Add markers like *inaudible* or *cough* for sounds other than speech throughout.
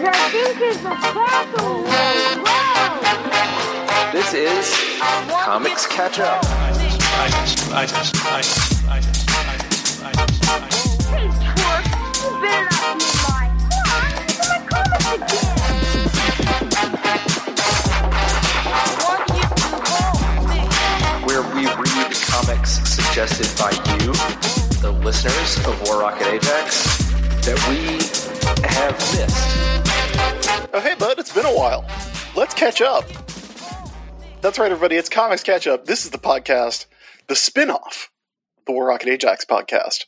This is Comics Catch Up. Where we read comics suggested by you, the listeners of War Rocket Ajax, that we have missed. Oh, hey, bud, it's been a while. Let's catch up. That's right, everybody. It's Comics Catch Up. This is the podcast, the spin off, the War Rocket Ajax podcast.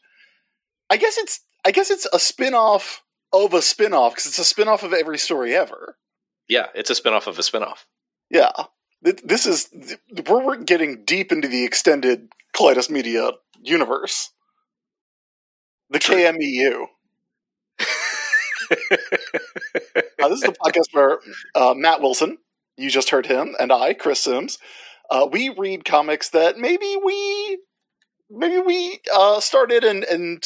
I guess it's I guess it's a spin off of a spin off because it's a spin off of every story ever. Yeah, it's a spinoff of a spinoff. Yeah. This is we're getting deep into the extended Kaleidos Media universe. The KMEU. *laughs* Uh, this is the podcast where uh, Matt Wilson, you just heard him, and I, Chris Sims, uh, we read comics that maybe we maybe we uh, started and and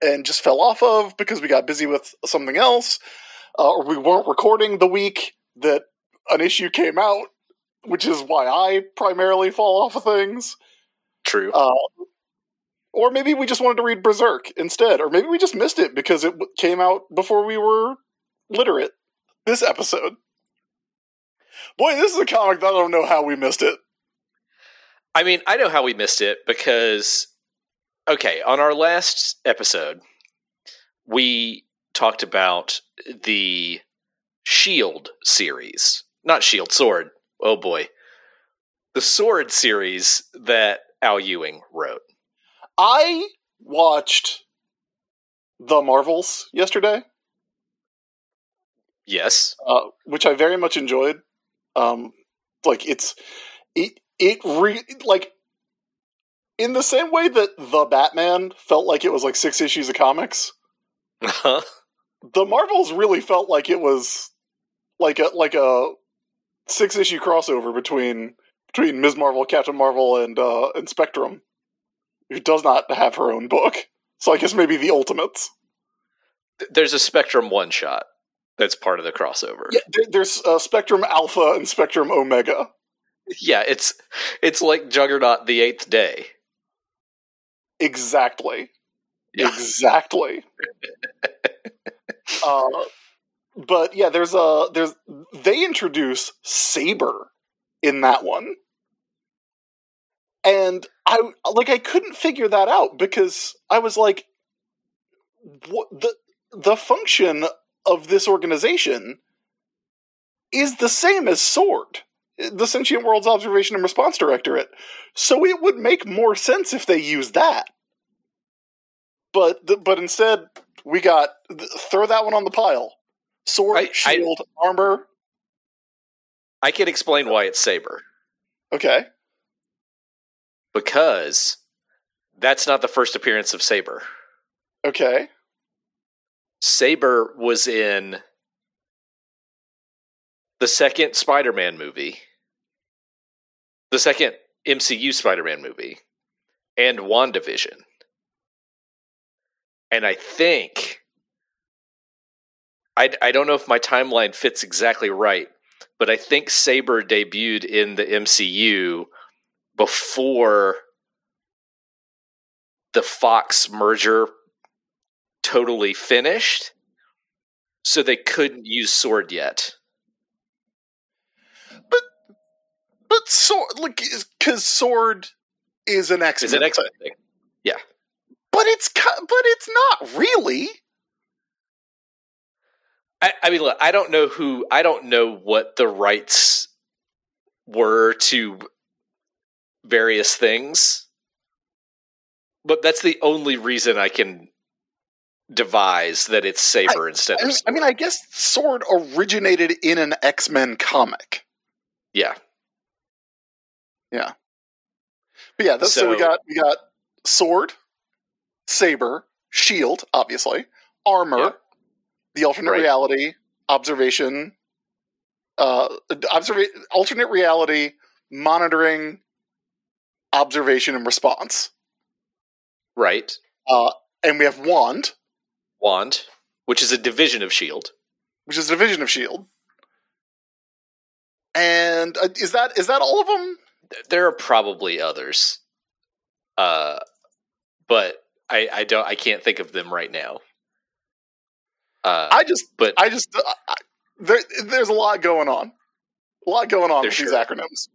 and just fell off of because we got busy with something else, uh, or we weren't recording the week that an issue came out, which is why I primarily fall off of things. True. Uh, or maybe we just wanted to read Berserk instead, or maybe we just missed it because it came out before we were literate. This episode. Boy, this is a comic that I don't know how we missed it. I mean, I know how we missed it because, okay, on our last episode, we talked about the Shield series. Not Shield, Sword. Oh boy. The Sword series that Al Ewing wrote. I watched The Marvels yesterday, Yes. uh, which I very much enjoyed. Um, like it's it it re like in the same way that the Batman felt like it was like six issues of comics. Huh? the Marvels really felt like it was like a like a six issue crossover between between Ms. Marvel, Captain Marvel, and uh, and Spectrum, who does not have her own book. So I guess maybe the Ultimates. There's a Spectrum one shot that's part of the crossover. Yeah, there's uh, Spectrum Alpha and Spectrum Omega. Yeah, it's it's like Juggernaut the Eighth Day. Exactly. Yeah. Exactly. *laughs* uh, but yeah, there's a there's they introduce Saber in that one. And I like I couldn't figure that out because I was like what the the function of this organization is the same as Sword, the Sentient Worlds Observation and Response Directorate. So it would make more sense if they used that. But th- but instead we got throw that one on the pile. Sword, I- I- shield, armor. I can explain why it's Saber. Okay. Because that's not the first appearance of Saber. Okay. Saber was in the second Spider Man movie, the second MCU Spider Man movie, and WandaVision. And I think, I, I don't know if my timeline fits exactly right, but I think Saber debuted in the MCU before the Fox merger totally finished, so they couldn't use Sword yet. But but sword like cuz sword is an X Is it X Men thing? Yeah, but it's but it's not really. I, I mean, look, I don't know who, I don't know what the rights were to various things, but that's the only reason I can devise that it's Saber instead I of mean, I mean, I guess Sword originated in an X Men comic. yeah. Yeah. But yeah, that's, so, we got we got Sword, Saber, Shield, obviously, armor, Yeah. the alternate Right. reality, observation, uh, observa- alternate reality, monitoring, observation, and response. Right. Uh, and we have wand, Wand, which is a division of Shield. which is a division of Shield. And uh, is that is that all of them? There are probably others, uh, but I, I don't. I can't think of them right now. Uh, I just but I just uh, I, there, there's a lot going on, a lot going on with sure. these acronyms,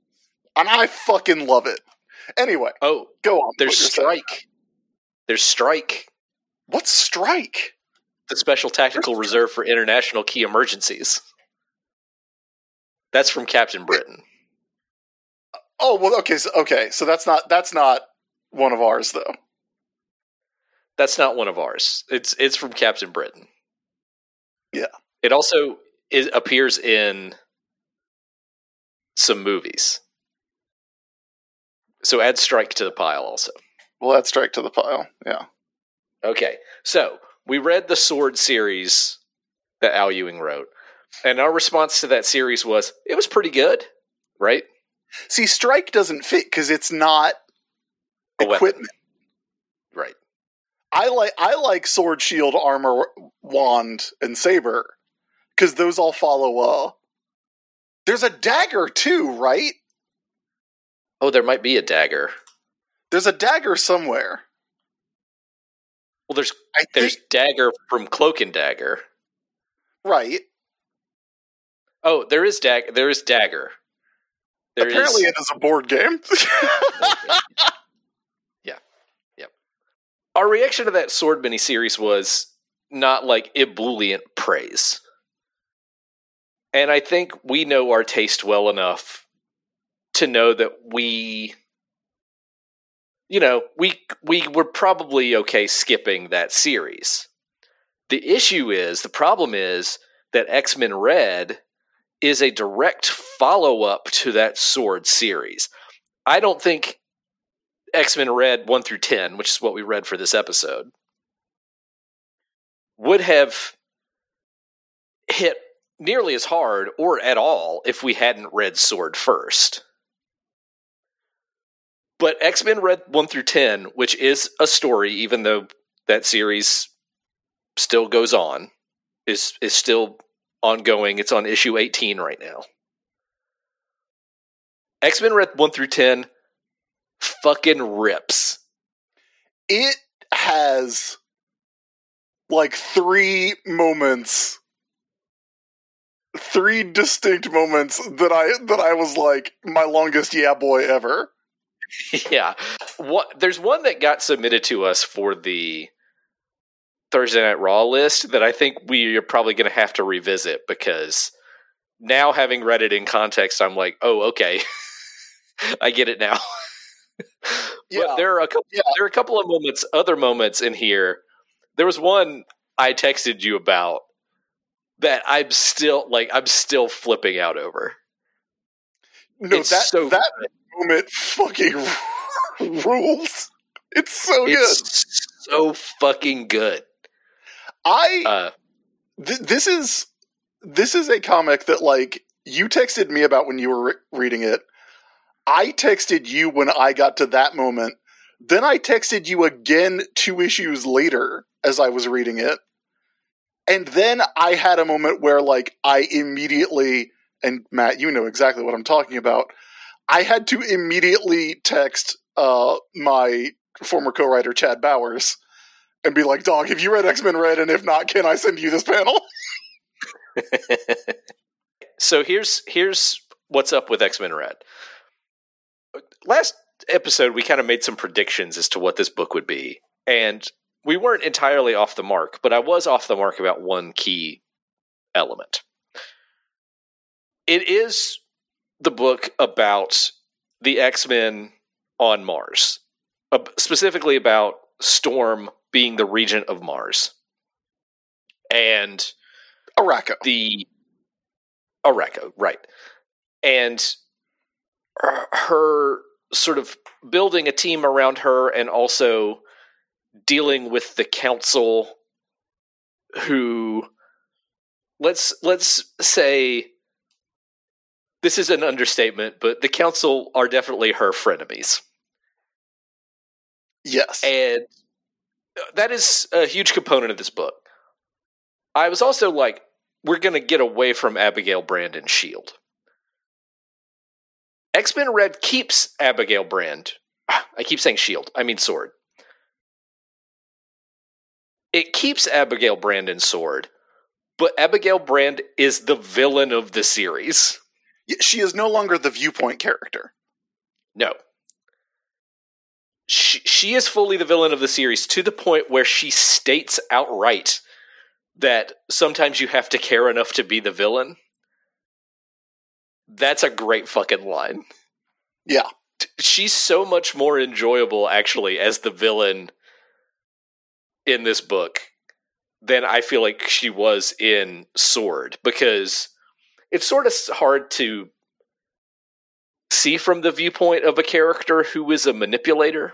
and I fucking love it. Anyway, oh, go on. there's you're saying. strike. There's strike. What's strike? the Special Tactical Reserve for International Key Emergencies. That's from Captain Britain. Oh well, okay, so, okay, so that's not that's not one of ours though. That's not one of ours. It's it's from Captain Britain. Yeah. It also is, appears in some movies. So add strike to the pile also. We'll add strike to the pile. Yeah. Okay. So we read the Sword series that Al Ewing wrote. And our response to that series was it was pretty good, right? See, strike doesn't fit because it's not A weapon. equipment. Right. I like I like sword, shield, armor, wand, and saber because those all follow. Uh, there's a dagger too, right? Oh, there might be a dagger. There's a dagger somewhere. Well, there's I there's think dagger from Cloak and Dagger. right. Oh, there is dag. There is dagger. There is- Apparently, it is a board game. *laughs* Yeah. Yep. Our reaction to that sword miniseries was not like ebullient praise. And I think we know our taste well enough to know that we you know, we we were probably okay skipping that series. The issue is, the problem is that X-Men Red is a direct follow-up to that sword series. I don't think X Men Red 1 through 10, which is what we read for this episode, would have hit nearly as hard or at all if we hadn't read Sword first. But X Men Red 1 through 10, which is a story, even though that series still goes on, is, is still ongoing. It's on issue 18 right now. X Men Red 1 through 10 fucking rips. it has like three moments three distinct moments that i that i was like my longest yeah boy ever *laughs* yeah. What there's one that got submitted to us for the Thursday Night Raw list that I think we are probably going to have to revisit because now having read it in context, I'm like, oh, okay, *laughs* I get it now. *laughs* Yeah. There are a couple. Yeah. There are a couple of moments, other moments in here. There was one I texted you about that I'm still like I'm still flipping out over. no It's that so that moment fucking *laughs* rules. It's so good. It's so fucking good. i Uh, th- this is this is a comic that like you texted me about when you were re- reading it. I texted you when i got to that moment. Then i texted you again two issues later as i was reading it. And then i had a moment where like i immediately and matt you know exactly what i'm talking about i had to immediately text uh my former co-writer chad bowers and be like dog have you read x-men red and if not can i send you this panel *laughs* so here's here's what's up with X Men Red. Last episode, we kind of made some predictions as to what this book would be, and we weren't entirely off the mark, but I was off the mark about one key element. It is the book about the X Men on Mars, uh, specifically about Storm being the regent of Mars, and Arakko. the Arakko, right. And her- her sort of building a team around her and also dealing with the council who let's let's say this is an understatement, but the council are definitely her frenemies. Yes. And uh, that is a huge component of this book. I was also like, we're going to get away from Abigail Brand and Shield. X Men Red keeps Abigail Brand. *sighs* I keep saying Shield. I mean Sword. It keeps Abigail Brand and Sword, but Abigail Brand is the villain of the series. She is no longer the viewpoint character. No. She, she is fully the villain of the series to the point where she states outright that sometimes you have to care enough to be the villain. That's a great fucking line. Yeah. She's so much more enjoyable, actually, as the villain in this book than I feel like she was in Sword because it's sort of hard to see from the viewpoint of a character who is a manipulator.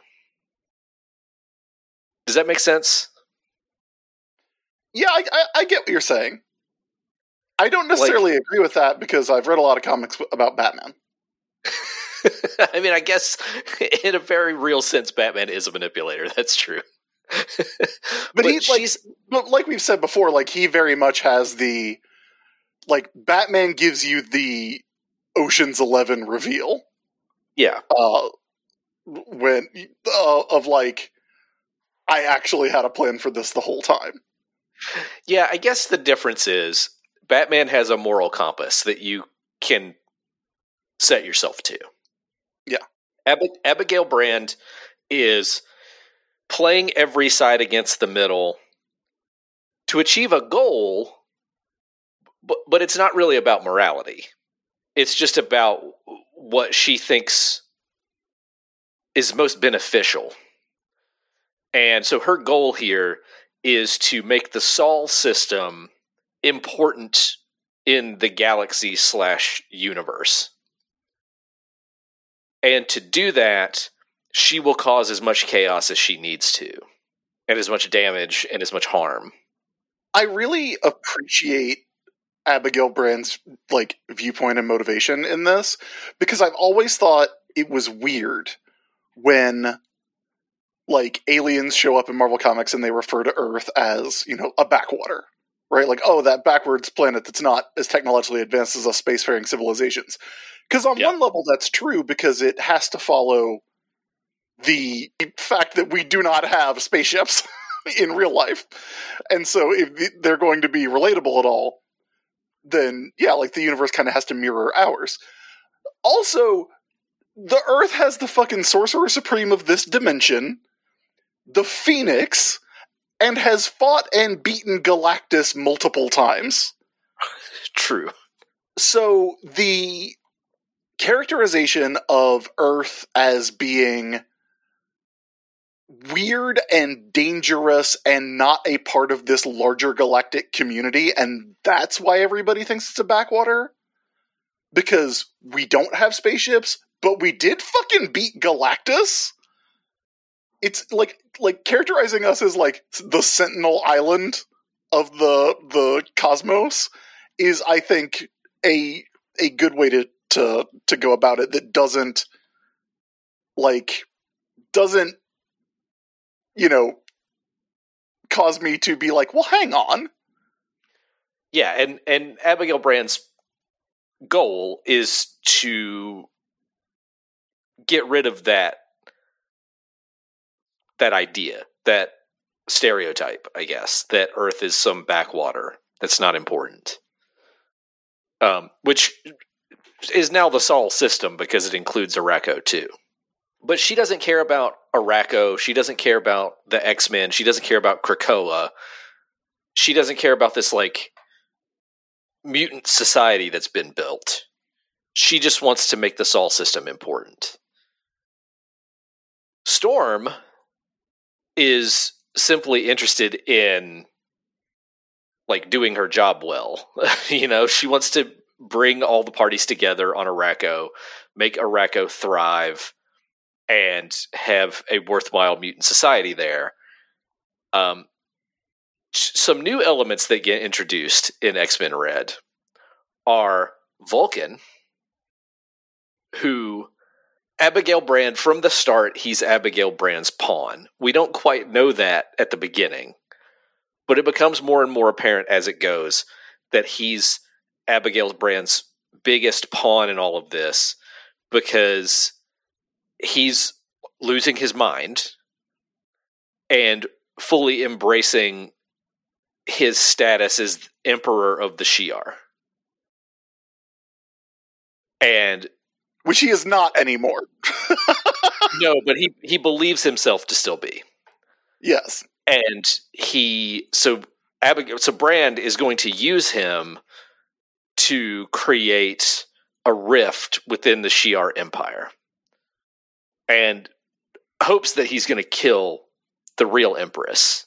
Does that make sense? Yeah, I, I, I get what you're saying. I don't necessarily agree with that because I've read a lot of comics about Batman. *laughs* I mean, I guess *laughs* in a very real sense, Batman is a manipulator. *laughs* That's true. But, he like, but like we've said before, like he very much has the like Batman gives you the Ocean's Eleven reveal. yeah, uh, when uh, of like I actually had a plan for this the whole time. yeah. I guess the difference is Batman has a moral compass that you can set yourself to. Yeah. Ab- Abigail Brand is playing every side against the middle to achieve a goal, but but it's not really about morality. It's just about what she thinks is most beneficial. And so her goal here is to make the Sol system important in the galaxy slash universe. And to do that, she will cause as much chaos as she needs to, and as much damage and as much harm. I really appreciate Abigail Brand's like viewpoint and motivation in this because I've always thought it was weird when like aliens show up in Marvel Comics and they refer to Earth as, you know, a backwater. Right? Like, oh, that backwards planet that's not as technologically advanced as us spacefaring civilizations. Because on Yeah. one level that's true because it has to follow the fact that we do not have spaceships *laughs* in real life. And so if they're going to be relatable at all, then yeah, like the universe kind of has to mirror ours. Also, the Earth has the fucking sorcerer supreme of this dimension, the Phoenix, and has fought and beaten Galactus multiple times. *laughs* True. So the characterization of Earth as being weird and dangerous and not a part of this larger galactic community, and that's why everybody thinks it's a backwater. Because we don't have spaceships, but we did fucking beat Galactus. It's like like characterizing us as like the Sentinel Island of the the cosmos is, I think, a a good way to to to go about it that doesn't like doesn't you know cause me to be like well hang on Yeah, and and Abigail Brand's goal is to get rid of that that idea, that stereotype, I guess, that Earth is some backwater that's not important. Um, which is now the Sol system because it includes Arakko too. But she doesn't care about Arakko. She doesn't care about the X Men. She doesn't care about Krakoa. She doesn't care about this like mutant society that's been built. She just wants to make the Sol system important. Storm is simply interested in like doing her job well. *laughs* you know, she wants to bring all the parties together on Arakko, make Arakko thrive, and have a worthwhile mutant society there. Um, some new elements that get introduced in X Men Red are Vulcan, who Abigail Brand, from the start, he's Abigail Brand's pawn. We don't quite know that at the beginning, but it becomes more and more apparent as it goes that he's Abigail Brand's biggest pawn in all of this because he's losing his mind and fully embracing his status as emperor of the Shi'ar. And Which he is not anymore. *laughs* no, but he he believes himself to still be. yes. And he so Abigail so Brand is going to use him to create a rift within the Shi'ar empire. And hopes that he's going to kill the real empress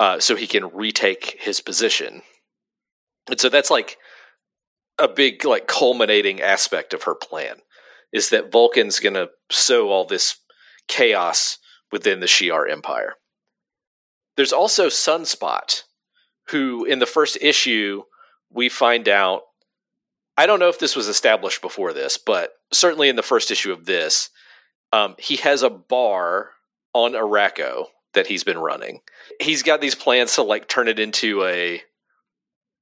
uh, so he can retake his position. And so that's like a big, like, culminating aspect of her plan is that Vulcan's going to sow all this chaos within the Shi'ar Empire. There's also Sunspot, who in the first issue we find out. I don't know if this was established before this, but certainly in the first issue of this, um, he has a bar on Arakko that he's been running. He's got these plans to like turn it into a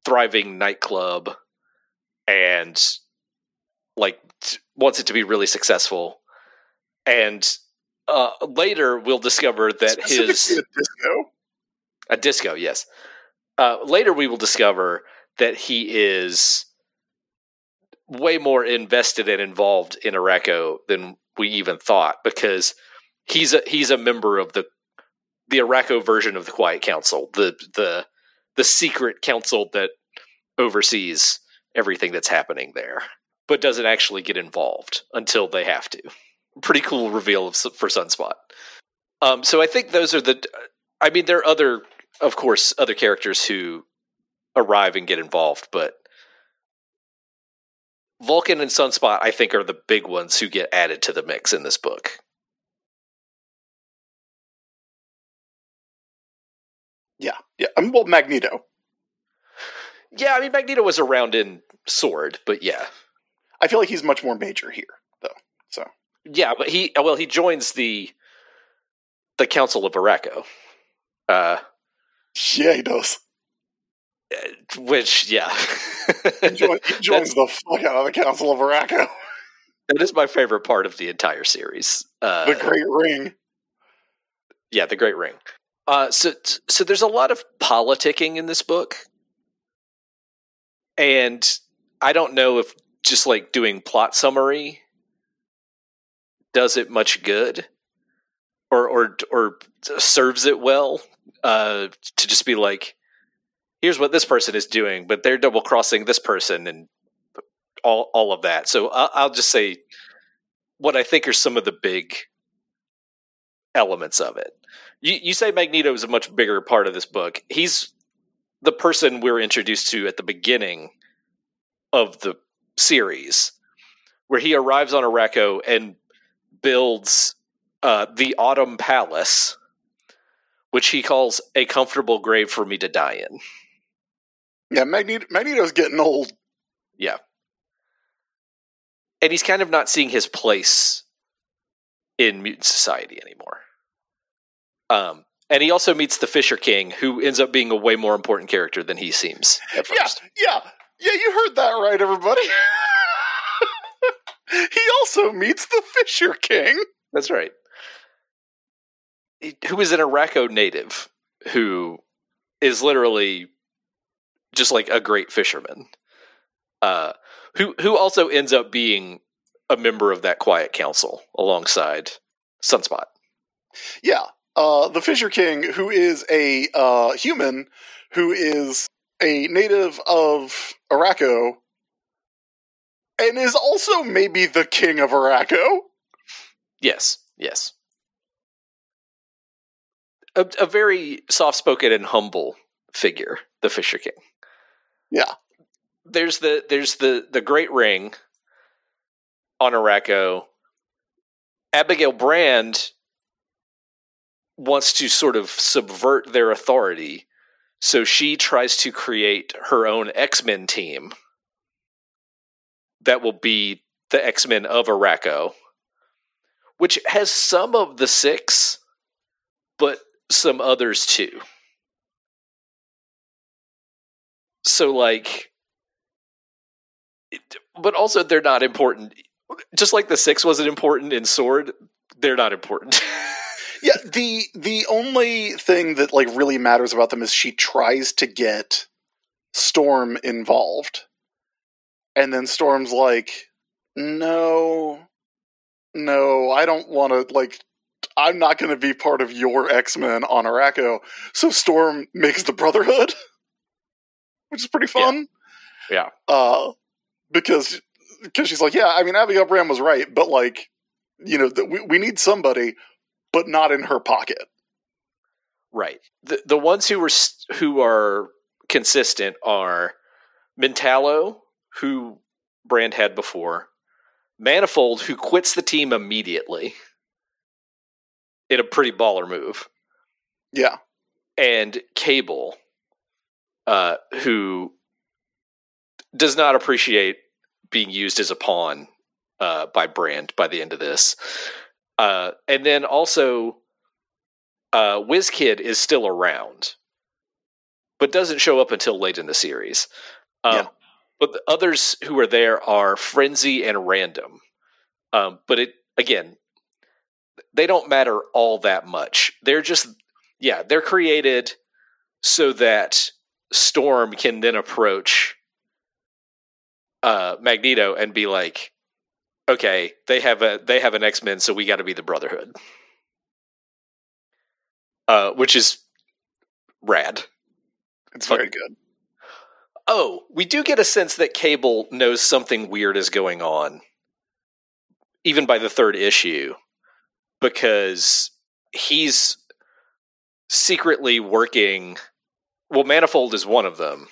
thriving nightclub and like t- wants it to be really successful. And uh, later we'll discover that his a disco. a disco, yes. Uh, later, we will discover that he is way more invested and involved in Arakko than we even thought, because he's a he's a member of the the Arakko version of the Quiet Council, the the the secret council that oversees everything that's happening there, but doesn't actually get involved until they have to. Pretty cool reveal of, for Sunspot. Um, so I think those are the. I mean, there are other, of course, other characters who arrive and get involved, but Vulcan and Sunspot, I think, are the big ones who get added to the mix in this book. Yeah. Yeah. I mean, well, Magneto. Yeah, I mean, Magneto was around in Sword, but yeah, I feel like he's much more major here, though. So yeah, but he well, he joins the the Council of Arakko, uh, yeah, he does. Which yeah, *laughs* joins the fuck out of the Council of Arakko. that is my favorite part of the entire series. Uh, the Great Ring. yeah, the Great Ring. Uh, so, so there's a lot of politicking in this book, and I don't know if just like doing plot summary does it much good, or or or serves it well. Uh, to just be like, here's what this person is doing, but they're double crossing this person, and all all of that. So I'll, I'll just say what I think are some of the big elements of it. You, you say Magneto is a much bigger part of this book. He's the person we're introduced to at the beginning of the series, where he arrives on Arakko and builds uh, the Autumn Palace, which he calls a comfortable grave for me to die in. Yeah, Magneto, Magneto's getting old. Yeah. And he's kind of not seeing his place in mutant society anymore. Um, and he also meets the Fisher King, who ends up being a way more important character than he seems at Yeah, first. yeah, yeah. You heard that right, everybody. *laughs* he also meets the Fisher King. That's right. He- Who is an Arakko native who is literally just like a great fisherman. Uh, who who also ends up being a member of that quiet council alongside Sunspot. Yeah, uh, the Fisher King, who is a uh, human, who is a native of Arakko, and is also maybe the king of Arakko. Yes, yes. A, a very soft spoken and humble figure, the Fisher King. Yeah. There's the there's the the Great Ring on Arakko. Abigail Brand wants to sort of subvert their authority, so she tries to create her own X Men team that will be the X Men of Arakko which has some of the six, but some others too. So like, it, but also they're not important. Just like the six wasn't important in Sword, they're not important. *laughs* Yeah, the the only thing that like really matters about them is she tries to get Storm involved. And then Storm's like, "No. No, I don't want to like I'm not going to be part of your X-Men on Arakko." So Storm makes the Brotherhood, *laughs* which is pretty fun. Yeah. Uh because because she's like, "Yeah, I mean Abigail Brand was right, but like, you know, th- we we need somebody but not in her pocket." Right. The the ones who were who are consistent are Mentallo, who Brand had before, Manifold, who quits the team immediately in a pretty baller move, Yeah. and Cable, uh, who does not appreciate being used as a pawn uh, by Brand by the end of this. Uh, and then also, uh, WizKid is still around, but doesn't show up until late in the series. Um, Yeah. But the others who are there are Frenzy and Random. Um, but it again, they don't matter all that much. They're just yeah, they're created so that Storm can then approach uh, Magneto and be like, okay, they have a they have an X Men, so we got to be the Brotherhood, uh, which is rad. It's very good. Oh, we do get a sense that Cable knows something weird is going on, even by the third issue, because he's secretly working. Well, Manifold is one of them,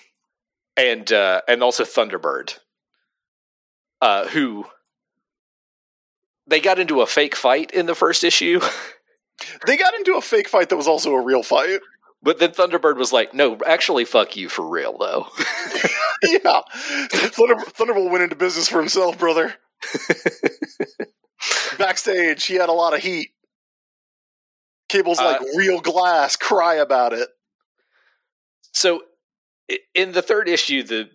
and uh, and also Thunderbird, uh, who they got into a fake fight in the first issue. *laughs* They got into a fake fight that was also a real fight. But then Thunderbird was like, "No, actually, fuck you for real, though." *laughs* *laughs* yeah. Thunder, Thunderbolt went into business for himself, brother. Backstage, he had a lot of heat. Cable's like Uh, real glass, cry about it. So, in the third issue, the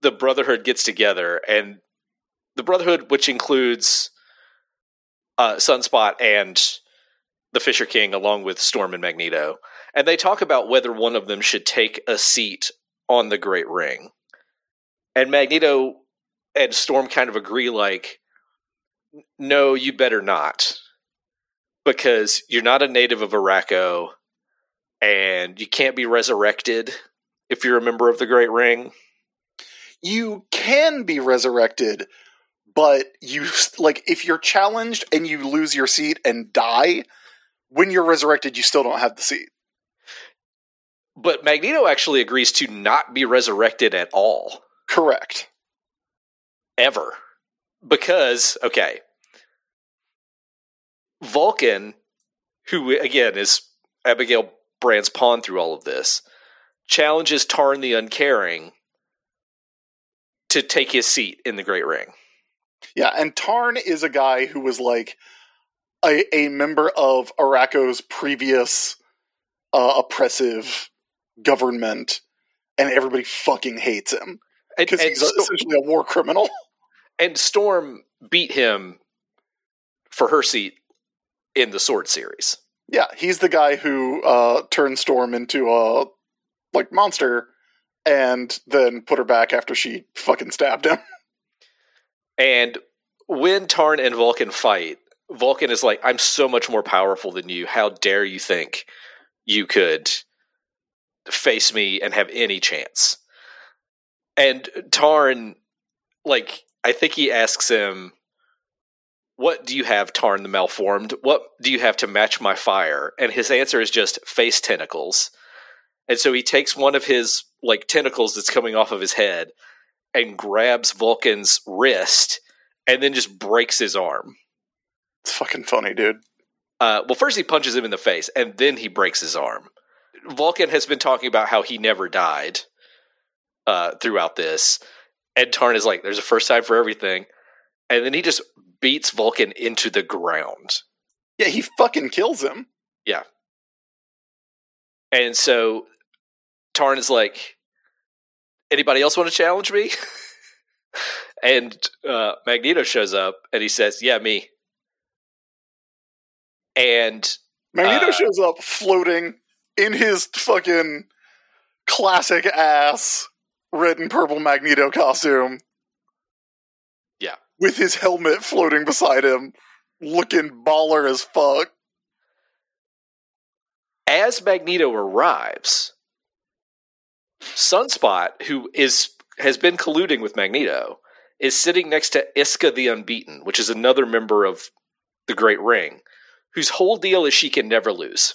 the Brotherhood gets together, and the Brotherhood, which includes uh, Sunspot and the Fisher King, along with Storm and Magneto, and they talk about whether one of them should take a seat on the Great Ring. And Magneto and Storm kind of agree, like, no, you better not. Because you're not a native of Arakko, and you can't be resurrected if you're a member of the Great Ring. You can be resurrected, but you like if you're challenged and you lose your seat and die, when you're resurrected, you still don't have the seat. But Magneto actually agrees to not be resurrected at all. Correct. ever because okay vulcan who again is abigail brand's pawn through all of this challenges tarn the uncaring to take his seat in the great ring Yeah, and Tarn is a guy who was like a, a member of Arakko's previous uh, oppressive government, and everybody fucking hates him because he's Sto- essentially a war criminal. *laughs* and storm beat him for her seat in the sword series Yeah, he's the guy who uh, turned Storm into a like monster, and then put her back after she fucking stabbed him. *laughs* And when Tarn and Vulcan fight, Vulcan is like, I'm so much more powerful than you. How dare you think you could face me and have any chance? And Tarn, like, I think he asks him, What do you have, Tarn the Malformed? What do you have to match my fire? And his answer is just face tentacles. And so he takes one of his, like, tentacles that's coming off of his head and grabs Vulcan's wrist and then just breaks his arm. It's fucking funny, dude. Uh, well, first he punches him in the face and then he breaks his arm. Vulcan has been talking about how he never died uh, throughout this. Ed Tarn is like, there's a first time for everything. And then he just beats Vulcan into the ground. Yeah, he fucking kills him. Yeah. And so Tarn is like, anybody else want to challenge me? *laughs* and uh, Magneto shows up and he says, "Yeah, me." And Magneto Uh, shows up floating in his fucking classic ass red and purple Magneto costume. With his helmet floating beside him, looking baller as fuck. as Magneto arrives, Sunspot, who is has been colluding with Magneto, is sitting next to Iska the Unbeaten, which is another member of the Great Ring, whose whole deal is she can never lose.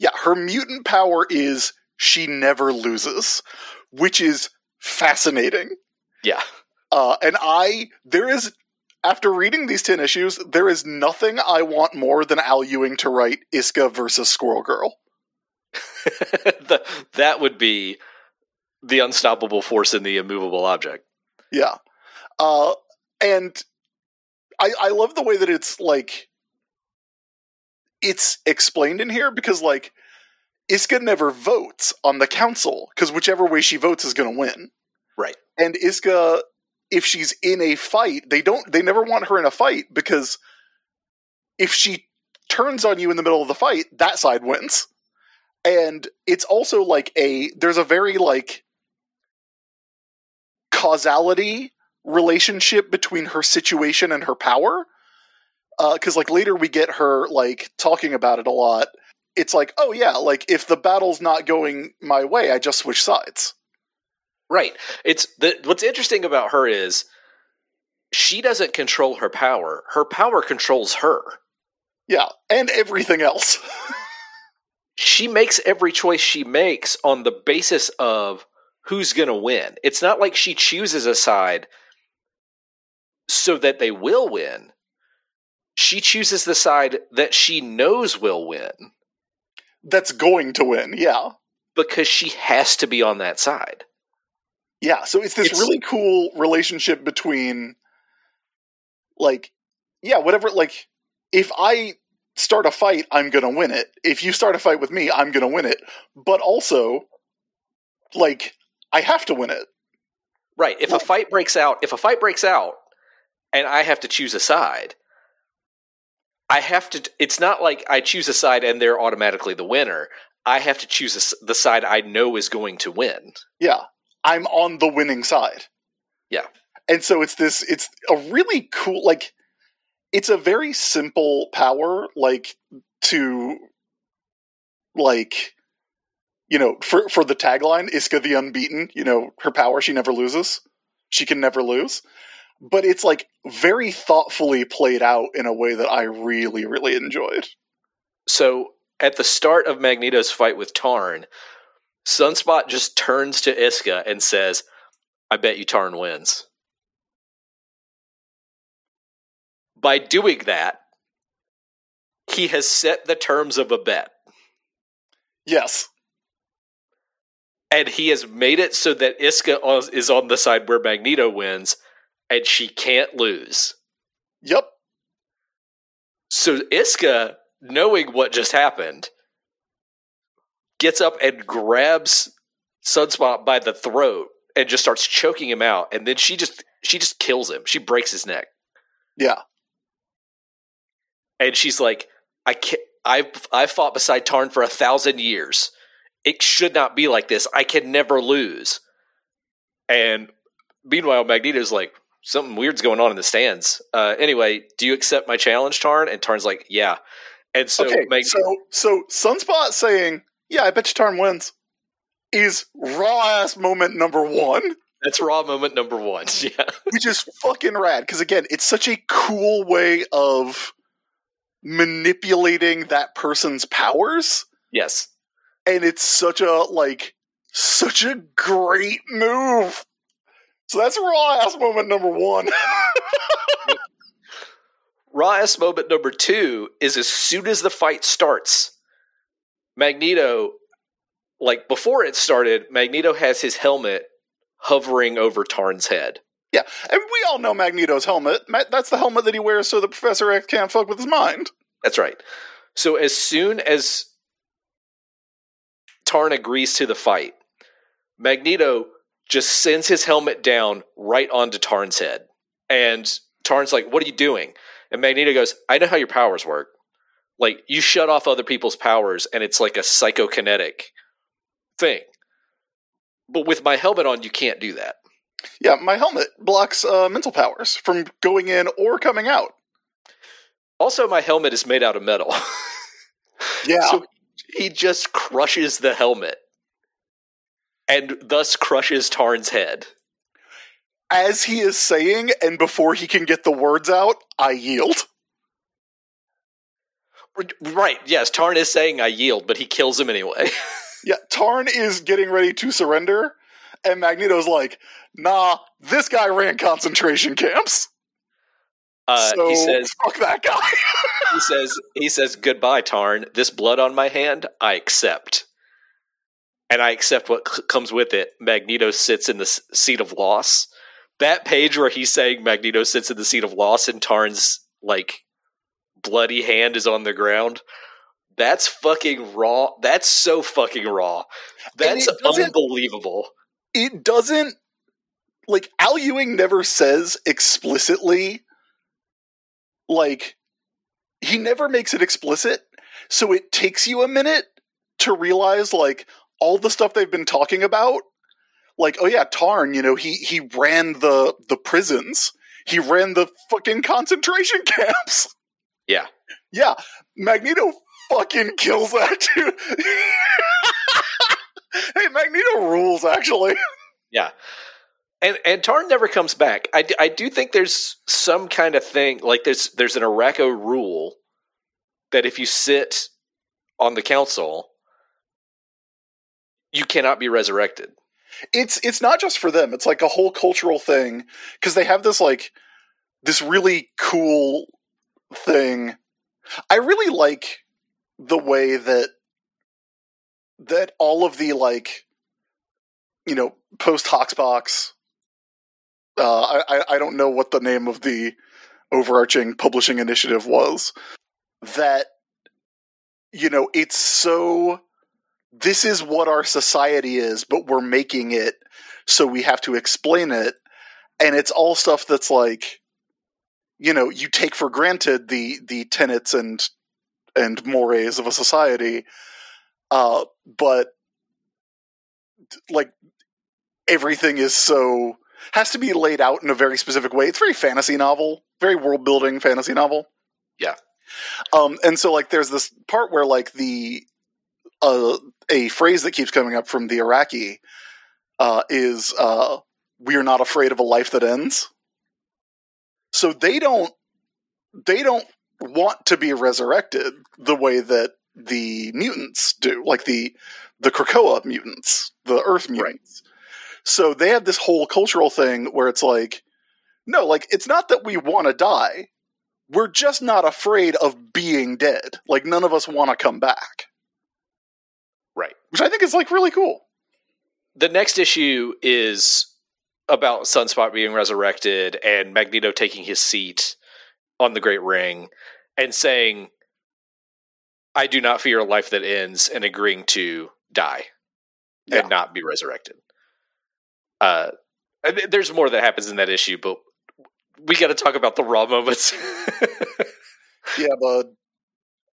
Yeah, her mutant power is she never loses, which is fascinating. Yeah. Uh, and I, there is, after reading these 10 issues, there is nothing I want more than Al Ewing to write Iska versus Squirrel Girl. *laughs* the, that would be the unstoppable force in the immovable object. Yeah. Uh, and I, I love the way that it's like, it's explained in here because, like, Iska never votes on the council because whichever way she votes is going to win. Right. And Iska, if she's in a fight, they don't, they never want her in a fight because if she turns on you in the middle of the fight, that side wins. And it's also like a, there's a very like causality relationship between her situation and her power. Uh because like later we get her like talking about it a lot. It's like, oh yeah, like if the battle's not going my way, I just switch sides. Right. It's the what's interesting about her is she doesn't control her power. Her power controls her. Yeah, and everything else. *laughs* she makes every choice she makes on the basis of who's going to win. It's not like she chooses a side so that they will win. She chooses the side that she knows will win That's going to win. Yeah. because she has to be on that side. Yeah, so it's this It's- really cool relationship between like yeah, whatever like if I start a fight, I'm going to win it. If you start a fight with me, I'm going to win it. But also like I have to win it. Right. If a fight breaks out, if a fight breaks out and I have to choose a side, I have to it's not like I choose a side and they're automatically the winner. I have to choose the side I know is going to win. Yeah. I'm on the winning side. Yeah. And so it's this it's a really cool like it's a very simple power like to like you know for for the tagline Iska the unbeaten, you know, her power she never loses. She can never lose. But it's like very thoughtfully played out in a way that I really really enjoyed. So at the start of Magneto's fight with Tarn, Sunspot just turns to Iska and says, I bet you Tarn wins. By doing that, he has set the terms of a bet. Yes. And he has made it so that Iska is on the side where Magneto wins, and she can't lose. Yep. So Iska, knowing what just happened, gets up and grabs Sunspot by the throat and just starts choking him out. And then she just she just kills him. She breaks his neck. Yeah. And she's like, I can't I've I've fought beside Tarn for a thousand years. It should not be like this. I can never lose. And meanwhile, Magneto's like, something weird's going on in the stands. Uh, anyway, do you accept my challenge, Tarn? And Tarn's like, yeah. And so, okay, Mag- so so Sunspot saying, "Yeah, I bet you Tarn wins," is raw ass moment number one, that's raw moment number one. *laughs* Yeah. which is fucking rad. Because again, it's such a cool way of manipulating that person's powers, Yes. and it's such a like such a great move. So that's raw ass moment number one. *laughs* Raw ass moment number two is as soon as the fight starts, Magneto, like before it started, Magneto has his helmet hovering over Tarn's head. yeah, and we all know Magneto's helmet. That's the helmet that he wears so the Professor X can't fuck with his mind. That's right. So as soon as Tarn agrees to the fight, Magneto just sends his helmet down right onto Tarn's head. And Tarn's like, What are you doing? And Magneto goes, I know how your powers work. Like, you shut off other people's powers, and it's like a psychokinetic thing. But with my helmet on, you can't do that. Yeah, my helmet blocks uh, mental powers from going in or coming out. Also, my helmet is made out of metal. *laughs* Yeah. So he just crushes the helmet and thus crushes Tarn's head. As he is saying, and before he can get the words out, I yield. Right, yes, Tarn is saying I yield, but he kills him anyway. *laughs* Yeah, Tarn is getting ready to surrender, and Magneto's like, nah, this guy ran concentration camps. Uh, so he says fuck that guy. *laughs* he says he says goodbye Tarn. This blood on my hand, I accept. And I accept what c- comes with it. Magneto sits in the s- seat of loss. That page where he's saying Magneto sits in the seat of loss and Tarn's like bloody hand is on the ground. That's fucking raw. That's so fucking raw. That's it unbelievable. it doesn't like Al Ewing never says explicitly like he never makes it explicit, so it takes you a minute to realize like all the stuff they've been talking about. Like, oh yeah, Tarn, you know, he he ran the the prisons. He ran the fucking concentration *laughs* camps. Yeah. Yeah, Magneto fucking kills that dude. *laughs* hey, Magneto rules actually. Yeah. And and Tarn never comes back. I, d- I do think there's some kind of thing like there's there's an Arakko rule that if you sit on the council, you cannot be resurrected. it's it's not just for them it's like a whole cultural thing because they have this like this really cool thing i really like the way that that all of the like you know post HoXPoX uh I, I i don't know what the name of the overarching publishing initiative was that you know it's so this is what our society is, but we're making it so we have to explain it. And it's all stuff that's like, you know, you take for granted the the tenets and and mores of a society, uh, but like everything is so has to be laid out in a very specific way. It's very fantasy novel, very world building fantasy novel. Yeah. Um, and so like there's this part where like the uh, a phrase that keeps coming up from the Arakkii uh, is uh, "We are not afraid of a life that ends." So they don't they don't want to be resurrected the way that the mutants do, like the the Krakoa mutants, the Earth mutants. So they have this whole cultural thing where it's like, no, like it's not that we want to die. We're just not afraid of being dead. Like none of us want to come back Right. which I think is like really cool. The next issue is about Sunspot being resurrected and Magneto taking his seat on the Great Ring and saying, I do not fear a life that ends and agreeing to die Yeah. and not be resurrected. Uh, there's more that happens in that issue, but we got to talk about the raw *laughs* moments. Yeah, bud.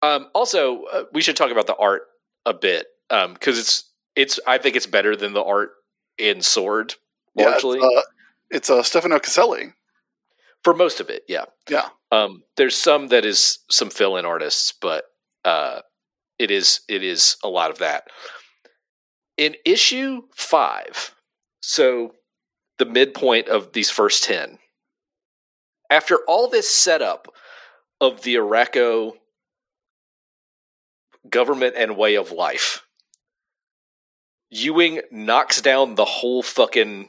um, also, uh, we should talk about the art a bit because it's it's. I think it's better than the art in Sword Yeah, largely it's, uh, it's uh, Stefano Caselli. for most of it. Yeah, Yeah. Um, there's some that is some fill-in artists, but uh, it is it is a lot of that. In issue five, so the midpoint of these first ten, after all this setup of the Arakko government and way of life, Ewing knocks down the whole fucking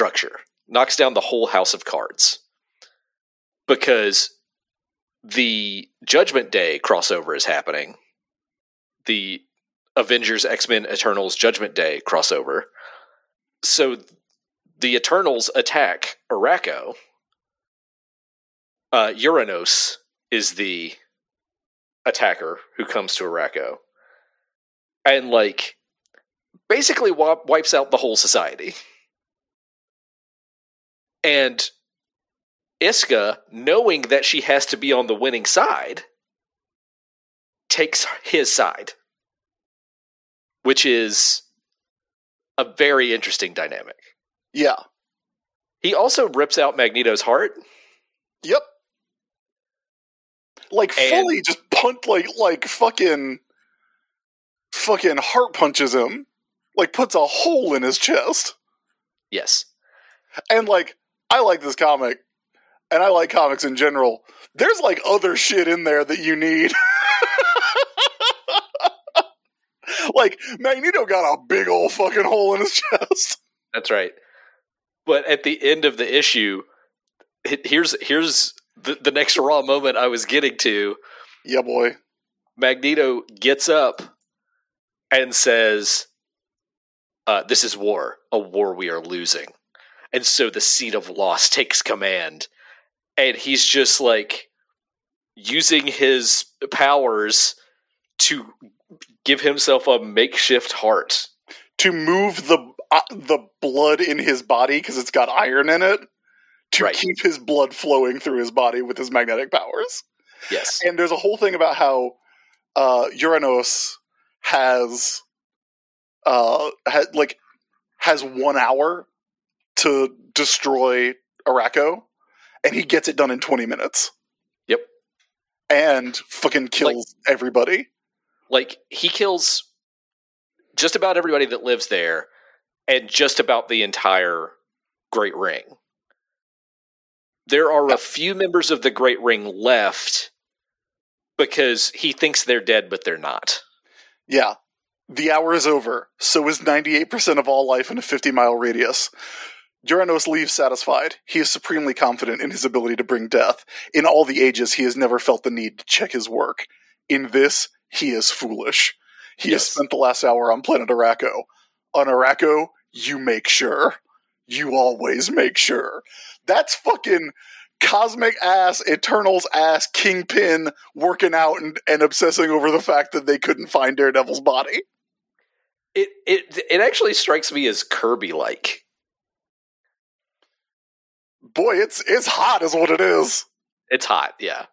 structure, knocks down the whole house of cards because the Judgment Day crossover is happening. The Avengers X Men Eternals Judgment Day crossover. So the Eternals attack Arakko. Uh, Uranos is the attacker who comes to Arakko. And like basically wipes out the whole society. *laughs* And Iska, knowing that she has to be on the winning side, takes his side, which is a very interesting dynamic. Yeah. He also rips out Magneto's heart. Yep. Like And- fully just punt like like fucking fucking heart punches him. Like puts a hole in his chest. Yes. And like I like this comic and I like comics in general. There's like other shit in there that you need. *laughs* like Magneto got a big old fucking hole in his chest. *laughs* That's right. But at the end of the issue, here's here's the, the next raw moment I was getting to. Yeah, boy. Magneto gets up and says, uh, "This is war, a war we are losing." And so the seed of loss *laughs* takes command, and he's just like using his powers to give himself a makeshift heart. To move the uh, the blood in his body because it's got iron in it to Right. keep his blood flowing through his body with his magnetic powers. Yes, And there's a whole thing about how uh, Uranos has uh had like has one hour to destroy Arakko, and he gets it done in 20 minutes. Yep. And fucking kills everybody. like he kills just about everybody that lives there and just about the entire great ring there are a few members of the great ring left because he thinks they're dead but they're not Yeah. The hour is over. So is 98% of all life in a 50 mile radius. Uranos leaves satisfied. He is supremely confident in his ability to bring death. In all the ages, he has never felt the need to check his work. In this, he is foolish. He has spent the last hour on planet Arakko. On Arakko, you make sure. You always make sure. That's fucking cosmic ass, Eternals ass, Kingpin working out and, and obsessing over the fact that they couldn't find Daredevil's body. it it it actually strikes me as kirby like Boy, it's it's hot, is what it is. it's hot yeah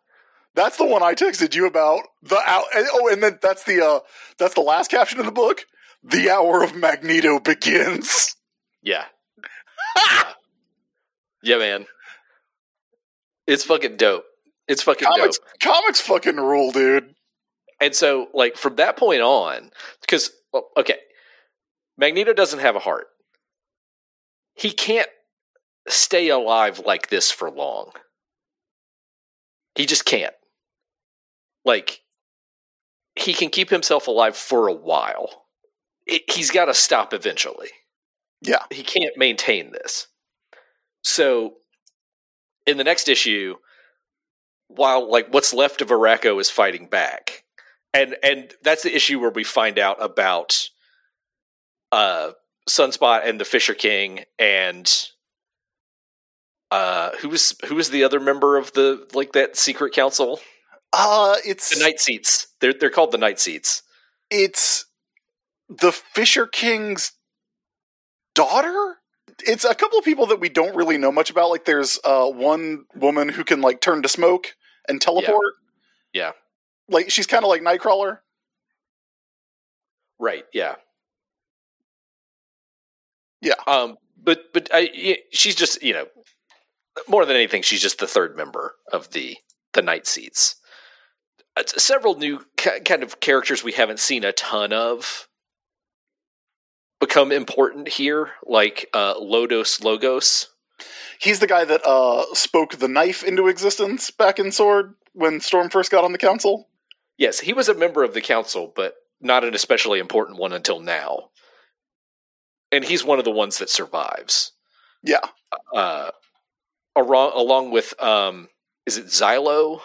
That's the one I texted you about. The hour. Oh, and then that's the uh that's the last caption in the book. The hour of Magneto begins. yeah yeah. yeah man it's fucking dope it's fucking dope Comics, comics, fucking rule, dude. And so, like from that point on, because well, okay, Magneto doesn't have a heart. He can't stay alive like this for long. He just can't. Like he can keep himself alive for a while. It, he's got to stop eventually. Yeah. He can't maintain this. So, in the next issue, while like what's left of Arakko is fighting back, and and that's the issue where we find out about uh Sunspot and the Fisher King and uh who was who was the other member of the like that secret council Uh it's the night seats they're they're called the night seats it's the Fisher King's daughter. It's a couple of people that we don't really know much about. Like there's uh one woman who can like turn to smoke and teleport. Yeah. Like she's kind of like Nightcrawler. right yeah Yeah. um but but I, she's just you know more than anything she's just the third member of the the night seats uh, several new ki- kind of characters we haven't seen a ton of become important here like uh Lodus Logos He's the guy that uh spoke the knife into existence back in Sword when Storm first got on the council. yes he was a member of the council but not an especially important one until now and he's one of the ones that survives Yeah. uh along, along with um is it Xilo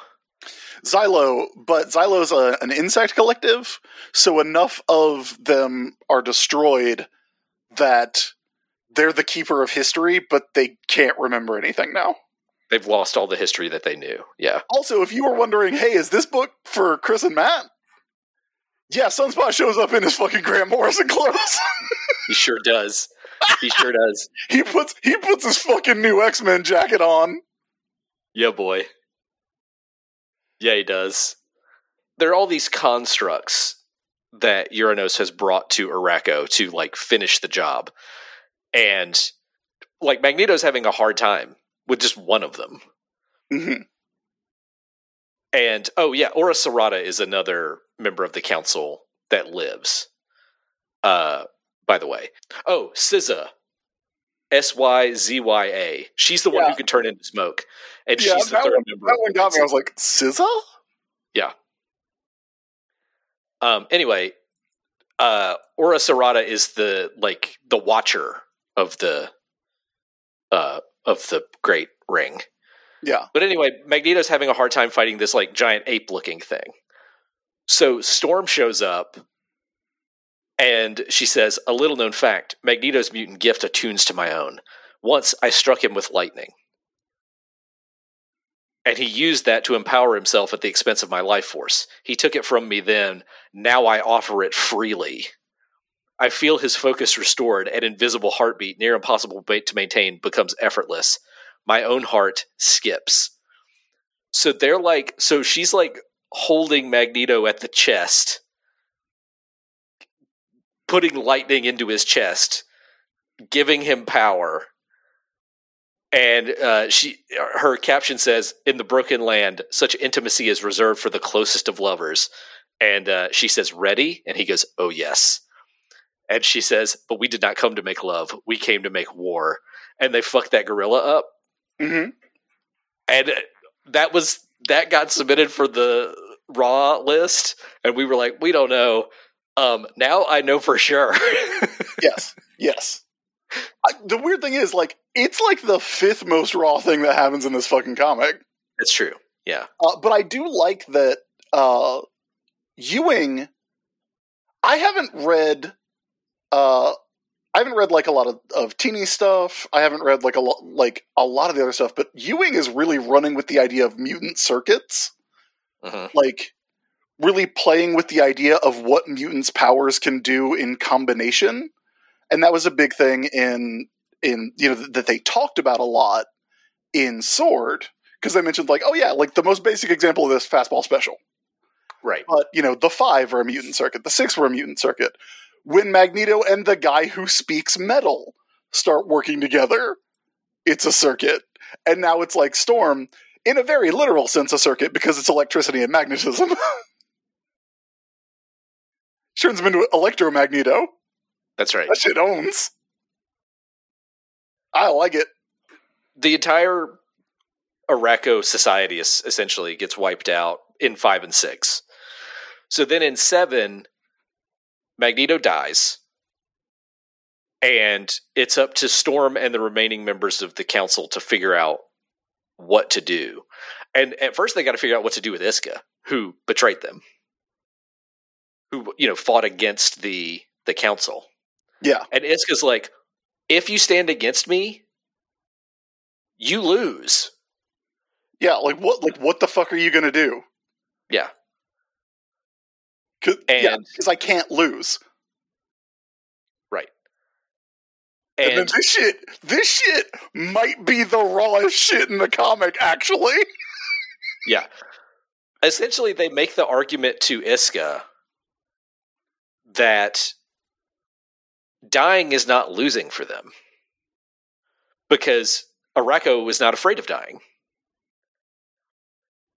Xilo, but Xilo's a, an insect collective, so enough of them are destroyed that they're the keeper of history, but they can't remember anything now. they've lost all the history that they knew yeah Also, if you were wondering, hey, is this book for Chris and Matt? Yeah, Sunspot shows up in his fucking Grant Morrison *laughs* clothes. He sure does. He sure does. *laughs* he puts he puts his fucking new X Men jacket on. Yeah, boy. Yeah, he does. There are all these constructs that Uranos has brought to Arakko to like finish the job. And like Magneto's having a hard time with just one of them. Mhm. And oh yeah, Ora Serrata is another member of the council that lives. Uh by the way. Oh, SZA. S Y Z Y A. She's the one who can turn into smoke. And Yeah, she's the third one, member. that one got me. I was like, SZA? Yeah. Um anyway, uh Ora Serrata is the like the watcher of the uh of the Great Ring. Yeah. But anyway, Magneto's having a hard time fighting this like giant ape looking thing. So Storm shows up and she says, A little known fact Magneto's mutant gift attunes to my own. Once I struck him with lightning. And he used that to empower himself at the expense of my life force. He took it from me then. Now I offer it freely. I feel his focus restored, an invisible heartbeat, near impossible to maintain, becomes effortless my own heart skips. So they're like, so she's like holding Magneto at the chest, putting lightning into his chest, giving him power. And uh, she, her caption says, "In the broken land, such intimacy is reserved for the closest of lovers." And uh, she says, "Ready?" And he goes, "Oh yes." And she says, "But we did not come to make love; we came to make war." And they fucked that gorilla up hmm and that was that got submitted for the raw list and we were like we don't know um now i know for sure *laughs* Yes. Yes. I, the weird thing is, like, it's like the fifth most raw thing that happens in this fucking comic. it's true yeah Uh, but I do like that uh, Ewing. I haven't read. Uh, I haven't read like a lot of, of Tini stuff. I haven't read like a lot like a lot of the other stuff. But Ewing is really running with the idea of mutant circuits, hmm like really playing with the idea of what mutants' powers can do in combination, and that was a big thing in in you know th- that they talked about a lot in Sword because they mentioned like oh yeah like the most basic example of this fastball special. Right. But you know the five were a mutant circuit the six were a mutant circuit. When magneto and the guy who speaks metal start working together it's a circuit. And now it's like storm in a very literal sense a circuit because it's electricity and magnetism *laughs* turns him into electromagneto. That's right. That shit owns. I like it. The entire Arakko society is essentially gets wiped out in five and six. So then in seven, Magneto dies, and it's up to Storm and the remaining members of the council to figure out what to do. And at first, they got to figure out what to do with Iska, who betrayed them, who you know fought against the the council. yeah And Iska's like, if you stand against me, you lose. yeah like what like what the fuck are you gonna do Yeah. Cause, yeah, And- 'cause i can't lose Right. And, then And this shit, this shit might be the rawest shit in the comic, actually. *laughs* yeah. Essentially they make the argument to Iska that dying is not losing for them. Because Arakko was not afraid of dying.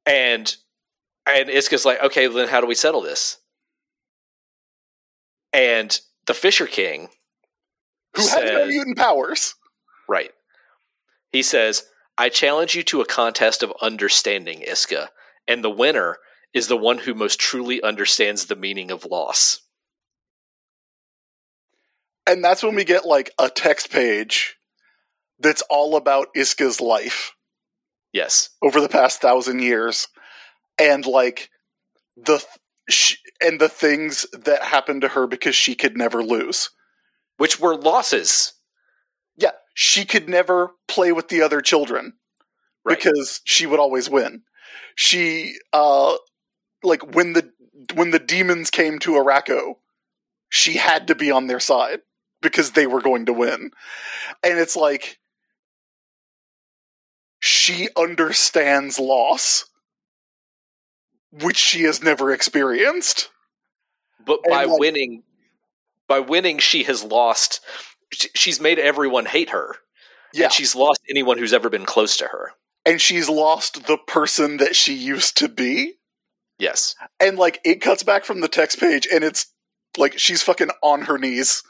And and Iska's like, okay, then how do we settle this? And the Fisher King Who has no mutant powers? Right. He says, I challenge you to a contest of understanding, Iska, and the winner is the one who most truly understands the meaning of loss. And that's when we get like a text page that's all about Iska's life Yes. over the past thousand years, and like the and the things that happened to her because she could never lose. Which were losses. Yeah, she could never play with the other children Right. because she would always win. She uh like when the when the demons came to Arakko, she had to be on their side because they were going to win. And it's like she understands loss, which she has never experienced. But And, by like- winning, by winning, she has lost. She's made everyone hate her. Yeah. And she's lost anyone who's ever been close to her. And she's lost the person that she used to be. Yes. And like it cuts back from the text page and it's like she's fucking on her knees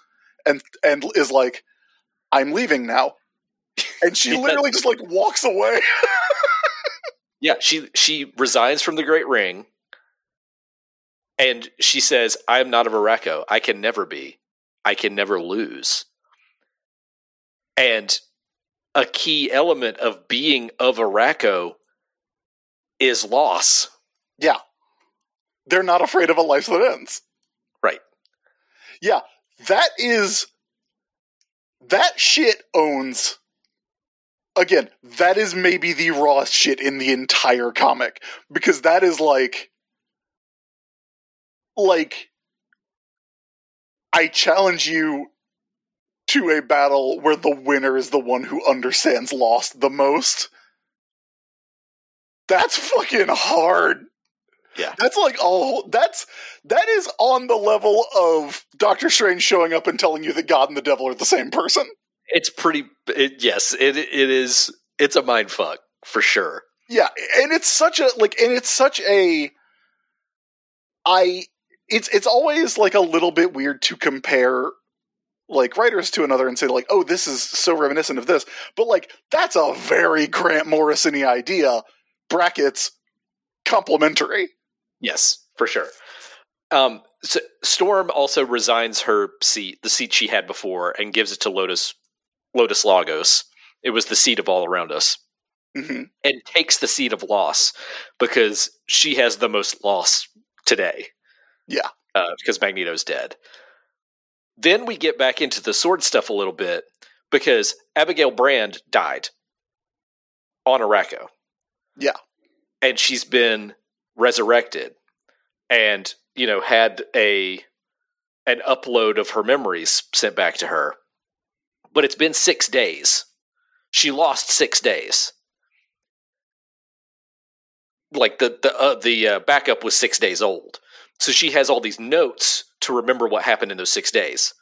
and and is like, I'm leaving now. And she Yeah. literally just like walks away. *laughs* Yeah, she she resigns from the Great Ring, and she says, "I am not a Arakko. I can never be. I can never lose." And a key element of being of Arakko is loss. Yeah. They're not afraid of a life that ends. Right. Yeah. That is. That shit owns. Again, that is maybe the rawest shit in the entire comic. Because that is like. Like. I challenge you to a battle where the winner is the one who understands lost the most. That's fucking hard. Yeah. That's like all that's that is on the level of Doctor Strange showing up and telling you that God and the devil are the same person. It's pretty. It, yes, it it is. It's a mind fuck for sure. Yeah, and it's such a like and it's such a I it's it's always like a little bit weird to compare like writers to another and say like, "Oh, this is so reminiscent of this." But like that's a very Grant Morrison-y idea. Brackets complementary. Yes, for sure. Um, so Storm also resigns her seat, the seat she had before, and gives it to Lodus Lodus Logos. It was the seat of all around us, hmm and takes the seat of loss because she has the most loss today. Yeah. uh, because Magneto's dead. Then we get back into the sword stuff a little bit because Abigail Brand died on Arakko. Yeah. and she's been resurrected and you know had a an upload of her memories sent back to her. But it's been 6 days. She lost 6 days. Like the the uh, the uh, backup was 6 days old. So she has all these notes to remember what happened in those 6 days.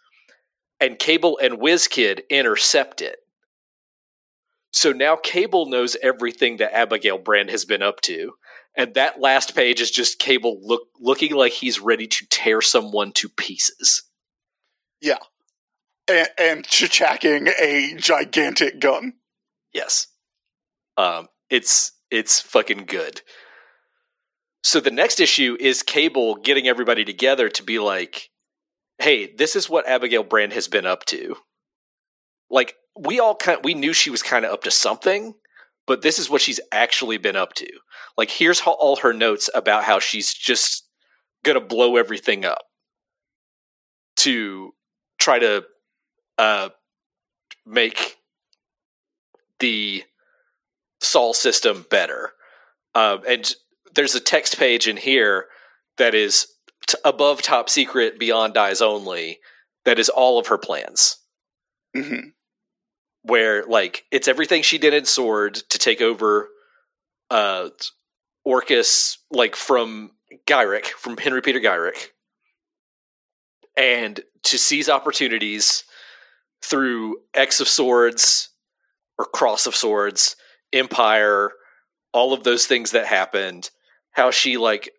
And Cable and WizKid intercept it. So now Cable knows everything that Abigail Brand has been up to. And that last page is just Cable look looking like he's ready to tear someone to pieces. Yeah, and, and chachacking a gigantic gun. Yes. Um it's it's fucking good. So the next issue is Cable getting everybody together to be like, "Hey, this is what Abigail Brand has been up to." Like we all kind we knew she was kind of up to something, but this is what she's actually been up to. Like here's how, all her notes about how she's just going to blow everything up to try to uh make the Sol system better. Um, and there's a text page in here that is t- above top secret, beyond eyes only. That is all of her plans. hmm Where like it's everything she did in Sword to take over uh, Orchis, like from Gyrich, from Henry Peter Gyrich, and to seize opportunities through X of Swords or Cross of Swords, Empyre, all of those things that happened. How she like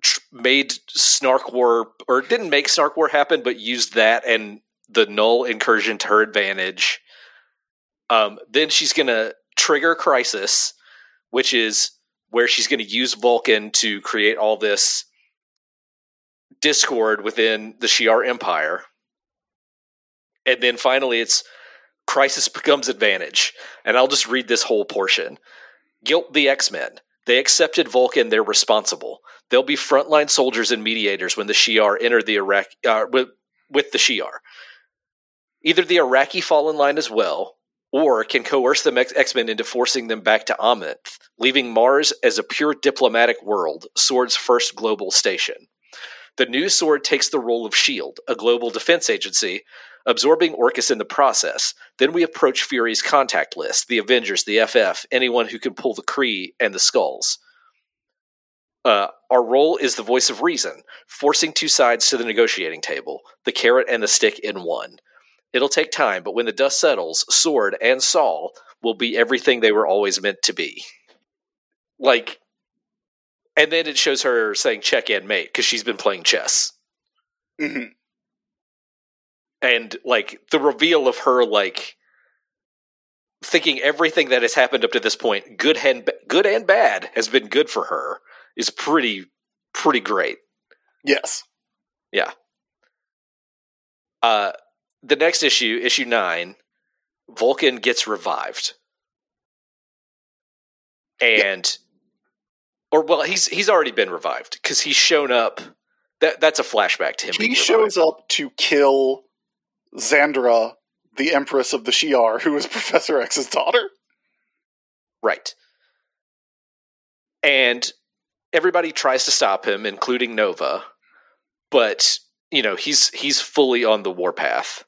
tr- made Snark War or didn't make Snark War happen, but used that and the null incursion to her advantage. Um, then she's gonna trigger Crisis, which is where she's going to use Vulcan to create all this discord within the Shi'ar Empire. And then finally, it's Crisis becomes advantage. And I'll just read this whole portion. Guilt the X Men. They accepted Vulcan, they're responsible. They'll be frontline soldiers and mediators when the Shi'ar enter the Iraq uh, with, with the Shi'ar. Either the Arakkii fall in line as well, or can coerce the X Men into forcing them back to Amenth, leaving Mars as a pure diplomatic world, Sword's first global station. The new Sword takes the role of S.H.I.E.L.D., a global defense agency, absorbing Orchis in the process. Then we approach Fury's contact list the Avengers, the FF, anyone who can pull the Kree, and the Skrulls. Uh, our role is the voice of reason, forcing two sides to the negotiating table, the carrot and the stick in one. It'll take time, but when the dust settles, Sword and Sol will be everything they were always meant to be. Like, and then it shows her saying check and mate because she's been playing chess. hmm And like the reveal of her like thinking everything that has happened up to this point, good and good and bad, has been good for her is pretty pretty great. Yes. Yeah. Uh the next issue, issue 9, Vulcan gets revived. And or well, he's he's already been revived cuz he's shown up that that's a flashback to him. He shows up to kill Xandra, the Empress of the Shi'ar, who is *laughs* Professor X's daughter. Right. And everybody tries to stop him, including Nova, but you know, he's he's fully on the warpath.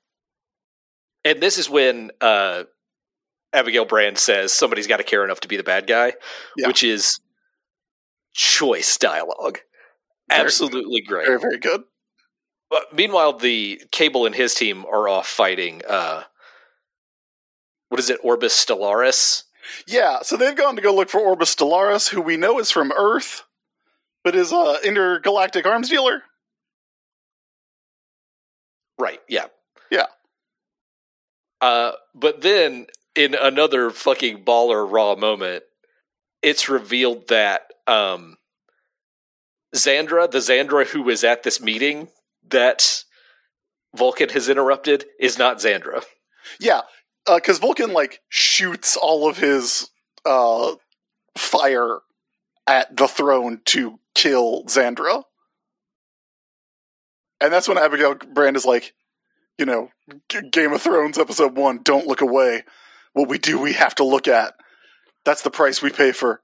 And this is when uh Abigail Brand says somebody's got to care enough to be the bad guy, Yeah. which is choice dialogue. Very- Absolutely great. Very, very good. But meanwhile, the Cable and his team are off fighting. Uh, what is it, Orbis Stellaris? Yeah, so they've gone to go look for Orbis Stellaris, who we know is from Earth, but is a intergalactic arms dealer. Right. Yeah. Yeah. Uh, but then in another fucking baller raw moment, it's revealed that um, Xandra, the Xandra who was at this meeting that Vulcan has interrupted, is not Xandra. Yeah, because Vulcan like shoots all of his uh, fire at the throne to kill Zandra, and that's when Abigail Brand is like, you know, G- Game of Thrones episode one, "Don't look away. What we do, we have to look at. That's the price we pay for."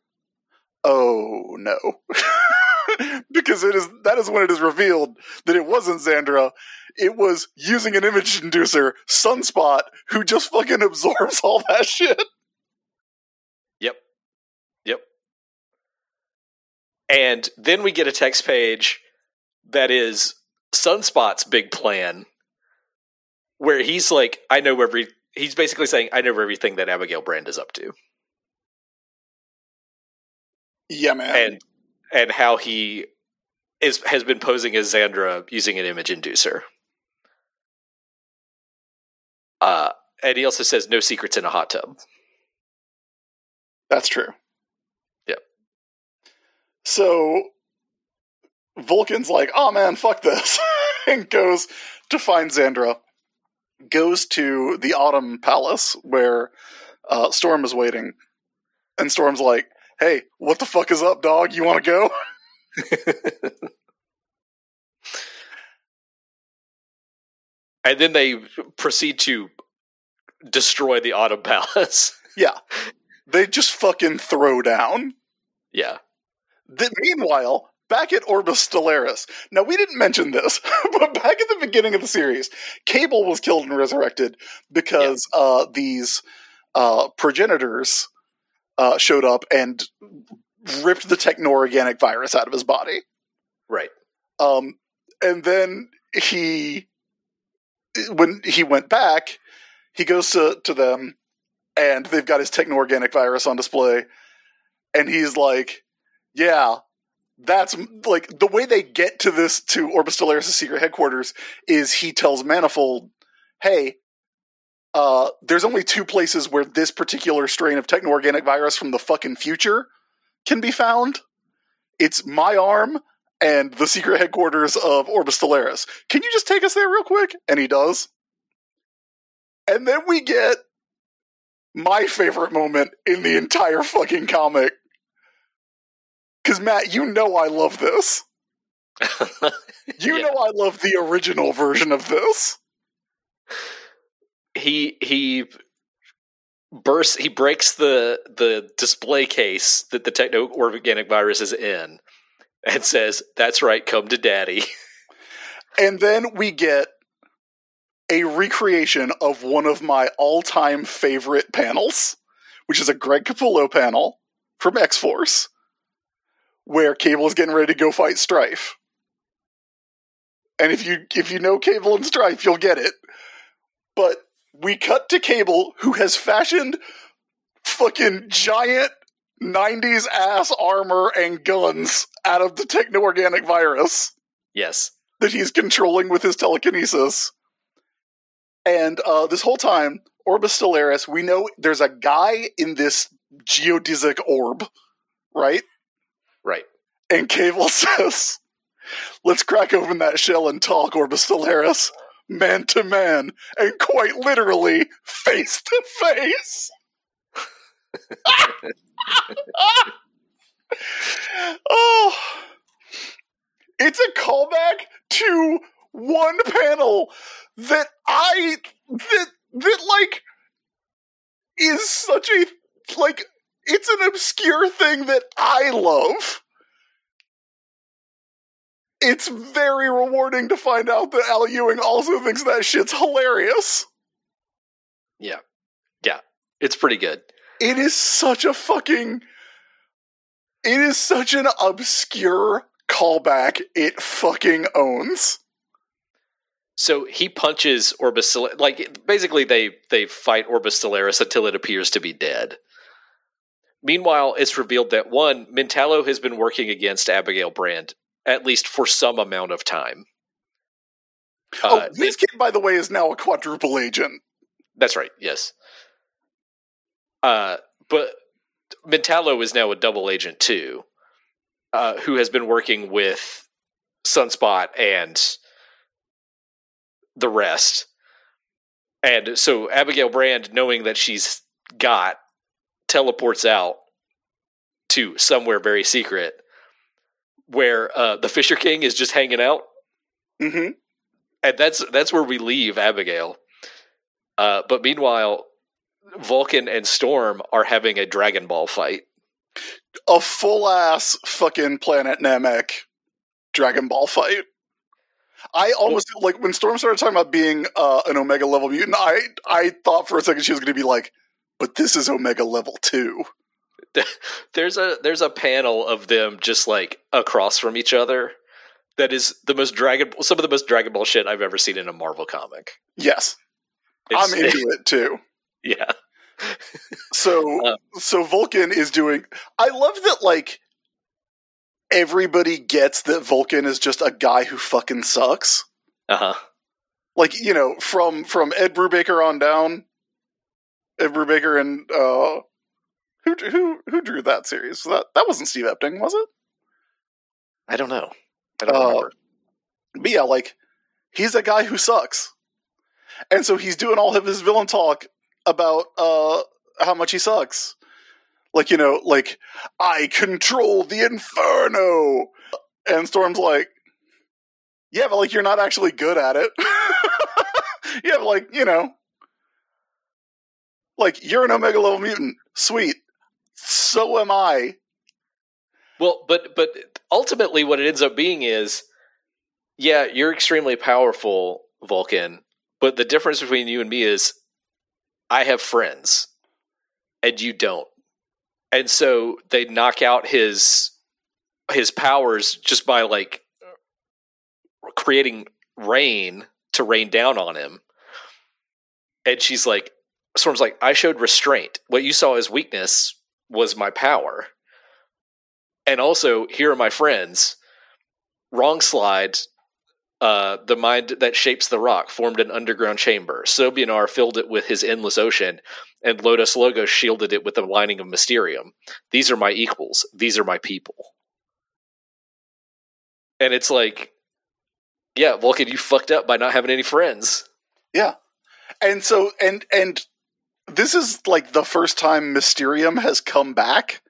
Oh no. *laughs* because it is that is when it is revealed that it wasn't Xandra, it was using an image inducer, Sunspot, who just fucking absorbs all that shit. Yep. Yep. And then we get a text page that is Sunspot's big plan, where he's like, I know every. He's basically saying, I know everything that Abigail Brand is up to, Yeah, man. and and how he is has been posing as Xandra using an image inducer. Uh, and he also says, "No secrets in a hot tub." That's true. Yep. So Vulcan's like, oh man, fuck this. *laughs* and goes to find Xandra. Goes to the Autumn Palace where uh, Storm is waiting. And Storm's like, hey, what the fuck is up, dog? You want to go? *laughs* and then they proceed to destroy the Autumn Palace. *laughs* yeah. They just fucking throw down. yeah. Meanwhile, back at Orbis Stellaris. Now, we didn't mention this, *laughs* but back at the beginning of the series, Cable was killed and resurrected because uh, these uh, progenitors uh, showed up and ripped the techno-organic virus out of his body. Right. Um, and then he, when he went back, he goes to, to them and they've got his techno-organic virus on display. And he's like, yeah, that's like the way they get to this to Orbis Stellaris' secret headquarters is he tells Manifold, hey, uh, there's only two places where this particular strain of techno-organic virus from the fucking future can be found. It's my arm and the secret headquarters of Orbis Stellaris. Can you just take us there real quick? And he does. And then we get my favorite moment in the entire fucking comic. Because, Matt, you know I love this. *laughs* You Yeah. know I love the original version of this. he he bursts. He breaks the the display case that the techno organic virus is in, and says, "That's right, come to daddy." *laughs* And then we get a recreation of one of my all time favorite panels, which is a Greg Capullo panel from X Force, where Cable is getting ready to go fight Strife. And if you if you know Cable and Strife, you'll get it. But we cut to Cable, who has fashioned fucking giant 90s ass armor and guns out of the techno organic virus yes, that he's controlling with his telekinesis. And uh, this whole time, Orbis Stellaris, we know there's a guy in this geodesic orb, right? Right. And Cable *laughs* says, Let's crack open that shell and talk, Orbis Stellaris, man to man, and quite literally face to face. *laughs* oh, it's a callback to one panel that I that that like is such a like it's an obscure thing that I love. It's very rewarding to find out that Al Ewing also thinks that shit's hilarious. Yeah, yeah. It's pretty good. It is such a fucking it is such an obscure callback it fucking owns. So he punches Orbis Like basically, they they fight Orbis Stellaris until it appears to be dead. Meanwhile, it's revealed that one Mentallo has been working against Abigail Brand at least for some amount of time. oh, Uh, this kid, by the way, is now a quadruple agent. That's right. Yes. Uh, but Mentallo is now a double agent too, uh, who has been working with Sunspot and the rest. And so Abigail Brand, knowing that she's got, teleports out to somewhere very secret, where uh, the Fisher King is just hanging out hmm and that's that's where we leave Abigail. Uh, but meanwhile, Vulcan and Storm are having a Dragon Ball fight. A full ass fucking Planet Namek Dragon Ball fight. I almost like when Storm started talking about being uh, an Omega level mutant. I I thought for a second she was going to be like, but this is Omega level two. *laughs* There's a there's a panel of them just like across from each other. That is the most Dragon some of the most Dragon Ball shit I've ever seen in a Marvel comic. Yes, It's- I'm *laughs* into it too. yeah, So Uh. *laughs* so Vulcan is doing. I love that like everybody gets that Vulcan is just a guy who fucking sucks. uh huh. Like you know from from Ed Brubaker on down. Ed Brubaker and uh, who who who drew that series? That that wasn't Steve Epting, was it? I don't know. I don't Uh, remember. But yeah, like he's a guy who sucks, and so he's doing all of his villain talk about uh how much he sucks. Like you know, like I control the inferno, and Storm's like, yeah, but like you're not actually good at it. *laughs* yeah, but like you know, like you're an Omega level mutant, sweet. So am I. Well, but but ultimately, what it ends up being is, yeah, you're extremely powerful, Vulcan. But the difference between you and me is, I have friends, and you don't. And so they knock out his his powers just by like creating rain to rain down on him. And she's like, Storm's like, I showed restraint. What you saw as weakness was my power. And also, here are my friends. Wrong slide. Uh, the mind that shapes the rock formed an underground chamber. Sobunar filled it with his endless ocean, and Lodus Logos shielded it with a lining of mysterium. These are my equals. These are my people. And it's like, yeah, Vulcan, you fucked up by not having any friends. Yeah. And so and and this is like the first time Mysterium has come back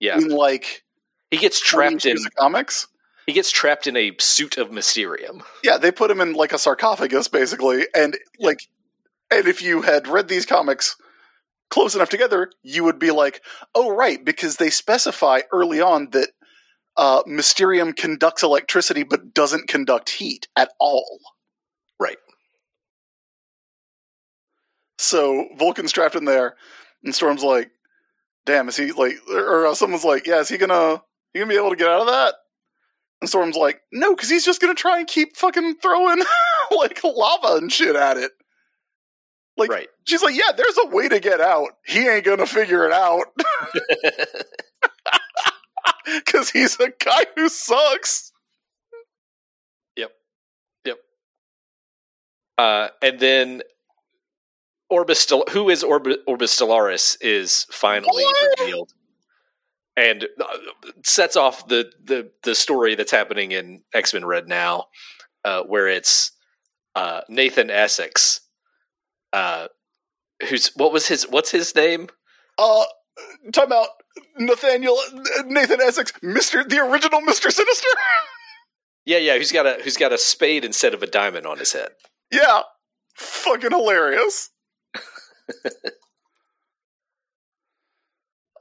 Yeah, in like he gets trapped in. comics. He gets trapped in a suit of mysterium. *laughs* Yeah, they put him in like a sarcophagus basically and like and if you had read these comics close enough together, you would be like, oh, right, because they specify early on that uh, Mysterium conducts electricity but doesn't conduct heat at all. Right. So Vulcan's trapped in there, and Storm's like, "Damn, is he like?" Or uh, someone's like, "Yeah, is he gonna? He gonna be able to get out of that?" And Storm's like, "No, because he's just gonna try and keep fucking throwing *laughs* like lava and shit at it." Like, right. she's like, "Yeah, there's a way to get out. He ain't gonna figure it out *laughs* *laughs* because he's a guy who sucks." Yep. Yep. Uh, and then Orbis, Stel- who is Orb- Orbis Stellaris, is finally What? revealed, and uh, sets off the, the the story that's happening in X Men Red now, uh, where it's uh, Nathan Essex, uh, who's what was his what's his name? Uh, time out. Nathaniel Nathan Essex, Mister, the original Mister Sinister. *laughs* Yeah, yeah, who's got a who's got a spade instead of a diamond on his head. Yeah. Fucking hilarious. *laughs*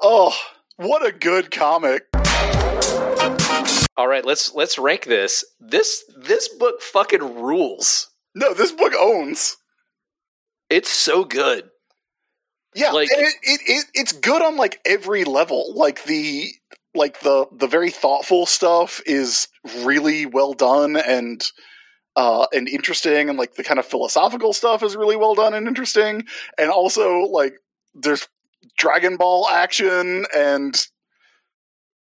oh, what a good comic. All right, let's let's rank this. This this book fucking rules. No, this book owns. It's so good. Yeah, Like- it, it, it it's good on like every level. Like the like the the very thoughtful stuff is really well done and uh and interesting and like the kind of philosophical stuff is really well done and interesting and also like there's Dragon Ball action and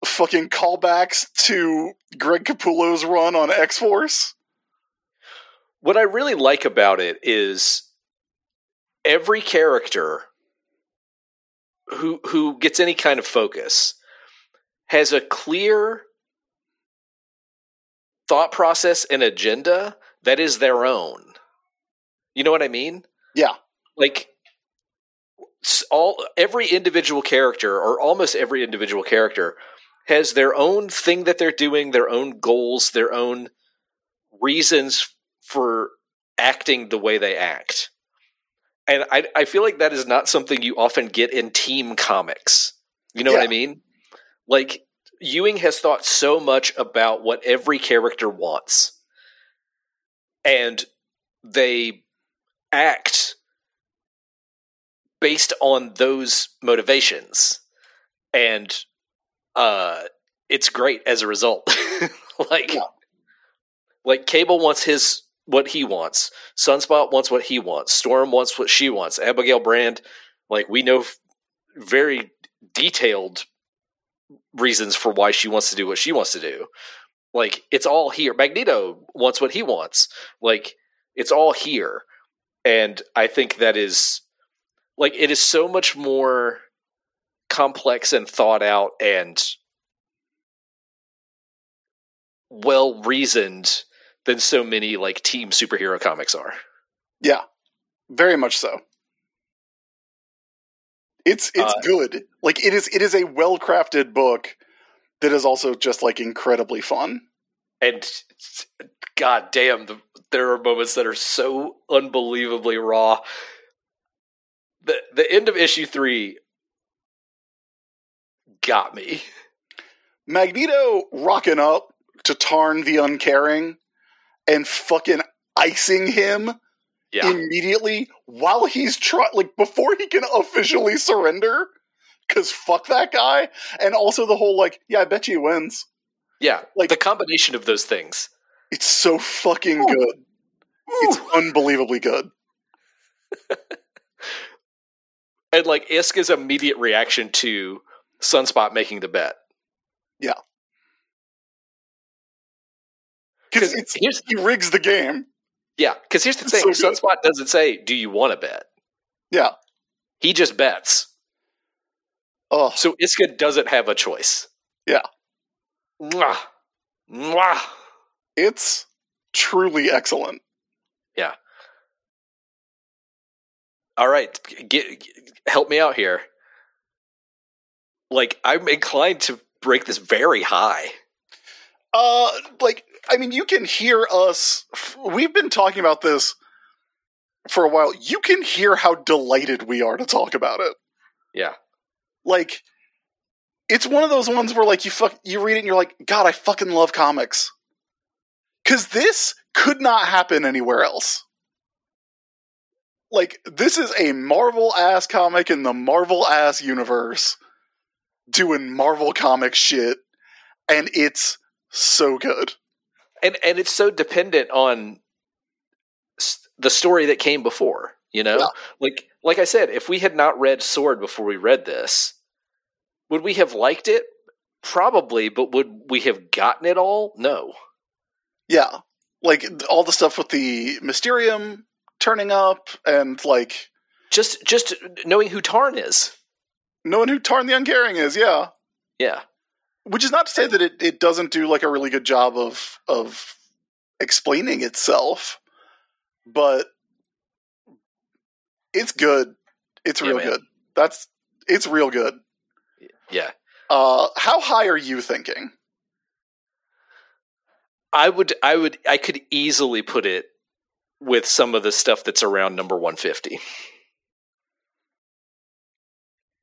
fucking callbacks to Greg Capullo's run on X Force. What I really like about it is every character who who gets any kind of focus has a clear thought process and agenda that is their own. You know what I mean? Yeah. Like all every individual character or almost every individual character has their own thing that they're doing, their own goals, their own reasons for acting the way they act. And I, I feel like that is not something you often get in team comics. You know what I mean? Like Ewing has thought so much about what every character wants. And they act based on those motivations. And uh it's great as a result. *laughs* like Yeah. like Cable wants his what he wants. Sunspot wants what he wants. Storm wants what she wants. Abigail Brand, like we know very detailed reasons for why she wants to do what she wants to do. Like it's all here. Magneto wants what he wants. Like it's all here. And I think that is like it is so much more complex and thought out and well reasoned than so many like team superhero comics are. Yeah, very much so. It's it's Uh, good. Like it is it is a well crafted book that is also just like incredibly fun. And god damn, the, there are moments that are so unbelievably raw. The the end of issue 3 got me. Magneto rocking up to Tarn the Uncaring and fucking icing him Yeah. immediately while he's trying, like before he can officially surrender. Cause fuck that guy, and also the whole like, yeah, I bet you he wins. yeah. like- the combination of those things. It's so fucking good. It's unbelievably good. *laughs* And like Isca's immediate reaction to Sunspot making the bet. Yeah. Because he rigs the game. Yeah, because here's the thing: so. Sunspot doesn't say, "Do you want to bet?" Yeah. He just bets. Oh, So Isca doesn't have a choice. Yeah. Mwah. Mwah. it's truly excellent. Yeah. All right, get, get- help me out here. Like I'm inclined to break this very high. Uh, like, I mean, you can hear us. We've been talking about this for a while. You can hear how delighted we are to talk about it. Yeah. Like it's one of those ones where like you fuck you read it and you're like, God, I fucking love comics. Cause this could not happen anywhere else. Like, this is a Marvel ass comic in the Marvel ass universe doing Marvel comic shit, and it's so good. And and it's so dependent on the story that came before you know Yeah. like like i said if we had not read sword before we read this would we have liked it probably but would we have gotten it all no Yeah. Like all the stuff with the Mysterium turning up and like just just knowing who tarn is knowing who Tarn the Uncaring is, yeah. yeah Which is not to say that it, it doesn't do like a really good job of of explaining itself, but it's good. It's real man. good. That's it's real good. yeah Uh how high are you thinking? i would i would i could easily put it with some of the stuff that's around number 150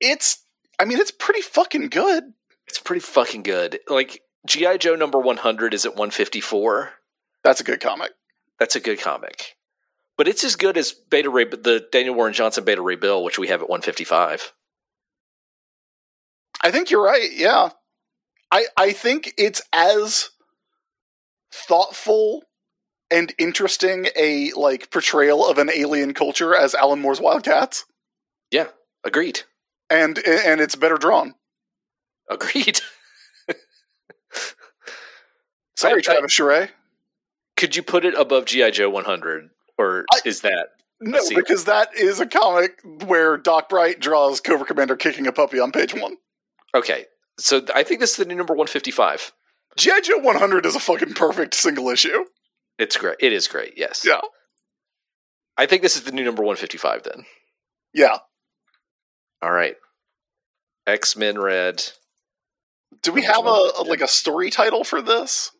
It's I mean it's pretty fucking good. It's pretty fucking good like gi joe number 100 is at 154 That's a good comic. That's a good comic. But it's as good as Beta Ray, the Daniel Warren Johnson Beta Ray Bill, which we have at 155. I think you're right. Yeah. I I think it's as thoughtful and interesting a like portrayal of an alien culture as Alan Moore's Wildcats, Yeah, agreed. and and it's better drawn. Agreed. *laughs* Sorry, I- Travis Charest. Could you put it above GI Joe 100, or I- is that No, because that is a comic where Doc Bright draws Cobra Commander kicking a puppy on page one. okay? So I think this is the new number 155. GI Joe 100 is a fucking perfect single issue. It's great. It is great. Yes. Yeah, I think this is the new number 155. Then. yeah. All right. X Men Red. Do we have a, a like a story title for this?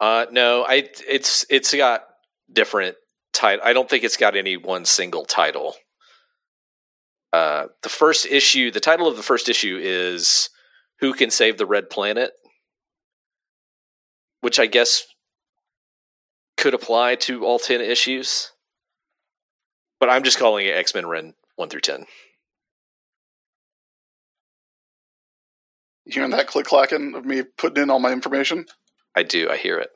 Uh, no, I it's it's got different title. I don't think it's got any one single title. Uh, the first issue, the title of the first issue is "Who Can Save the Red Planet," which I guess could apply to all ten issues. But I'm just calling it X Men Ren one through ten. Hearing that click clacking of me putting in all my information? I do. I hear it.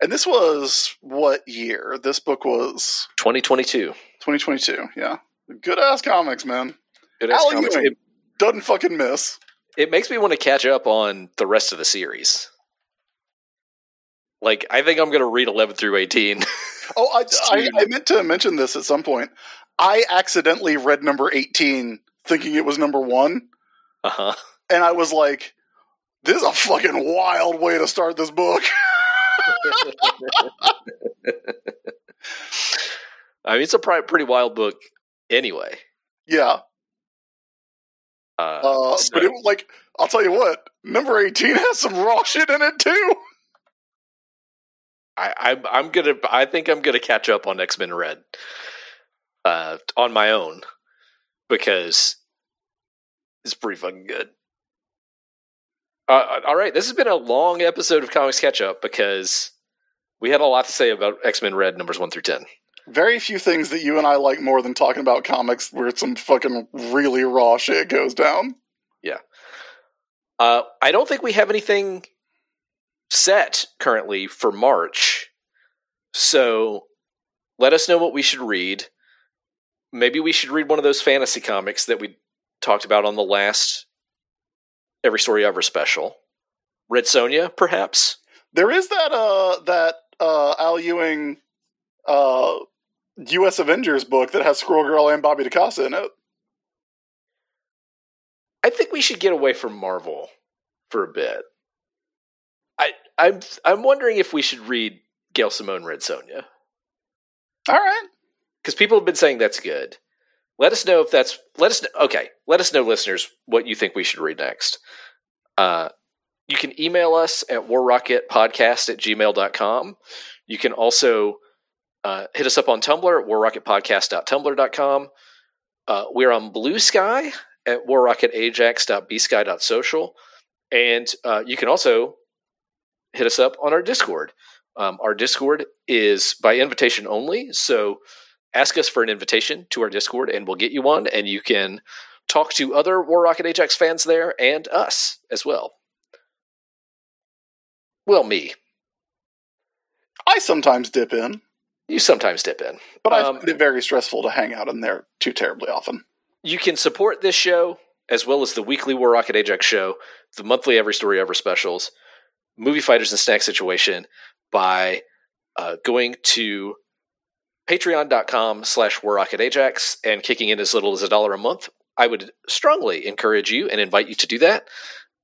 And this was what year? This book was 2022. 2022. Yeah, good ass comics, man. Good ass comics. Ewing. It, Doesn't fucking miss. it makes me want to catch up on the rest of the series. Like, I think I'm going to read 11 through 18. *laughs* Oh, I, I, I meant to mention this at some point. I accidentally read number 18 thinking it was number one, uh huh. And I was like, this is a fucking wild way to start this book. *laughs* I mean, it's a pretty wild book anyway. yeah. Uh, Uh, so- but it was like, I'll tell you what, number 18 has some raw shit in it too. I, I'm, I'm gonna. I think I'm gonna catch up on X Men Red, uh, on my own, because it's pretty fucking good. Uh, all right, this has been a long episode of Comics Catch Up because we had a lot to say about X Men Red numbers one through ten. Very few things that you and I like more than talking about comics where some fucking really raw shit goes down. Yeah. Uh, I don't think we have anything set currently for March. So let us know what we should read. Maybe we should read one of those fantasy comics that we talked about on the last Every Story Ever special. Red Sonja, perhaps? There is that uh that uh Al Ewing uh US Avengers book that has Squirrel Girl and Bobby da Costa in it. I think we should get away from Marvel for a bit. I I'm I'm wondering if we should read Gail Simone Red Sonja. All right. because people have been saying that's good. Let us know if that's let us okay. Let us know, listeners, what you think we should read next. Uh, you can email us at warrocketpodcast at gmail.com. You can also uh, hit us up on Tumblr at warrocketpodcast.tumblr.com. Uh, we're on Bluesky at warrocketajax.bsky.social. And uh, you can also hit us up on our Discord. Um, our Discord is by invitation only. So ask us for an invitation to our Discord and we'll get you one. And you can talk to other War Rocket Ajax fans there and us as well. Well, me. I sometimes dip in, You sometimes dip in. but I Um, find it very stressful to hang out in there too terribly often. you can support this show as well as the weekly War Rocket Ajax show, the monthly Every Story Ever specials, Movie Fighters and Snack Situation by uh, going to patreon.com slash Ajax and kicking in as little as a dollar a month. I would strongly encourage you and invite you to do that.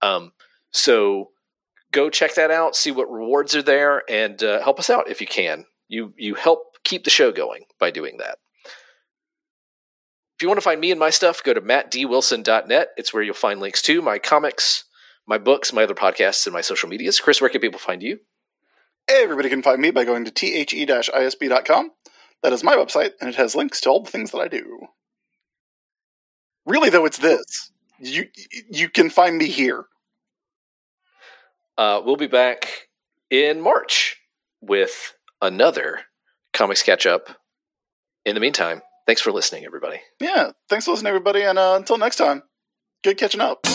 Um, so go check that out, see what rewards are there, and uh, help us out if you can. You you help keep the show going by doing that. If you want to find me and my stuff, go to mattdwilson.net. It's where you'll find links to my comics, my books, my other podcasts, and my social medias. Chris, where can people find you? Everybody can find me by going to the-isb.com. That is my website, and it has links to all the things that I do. Really, though, it's this. You you can find me here. Uh, we'll be back in March with another comics catch up. In the meantime, thanks for listening, everybody. Yeah, thanks for listening, everybody, and uh, until next time, good catching up.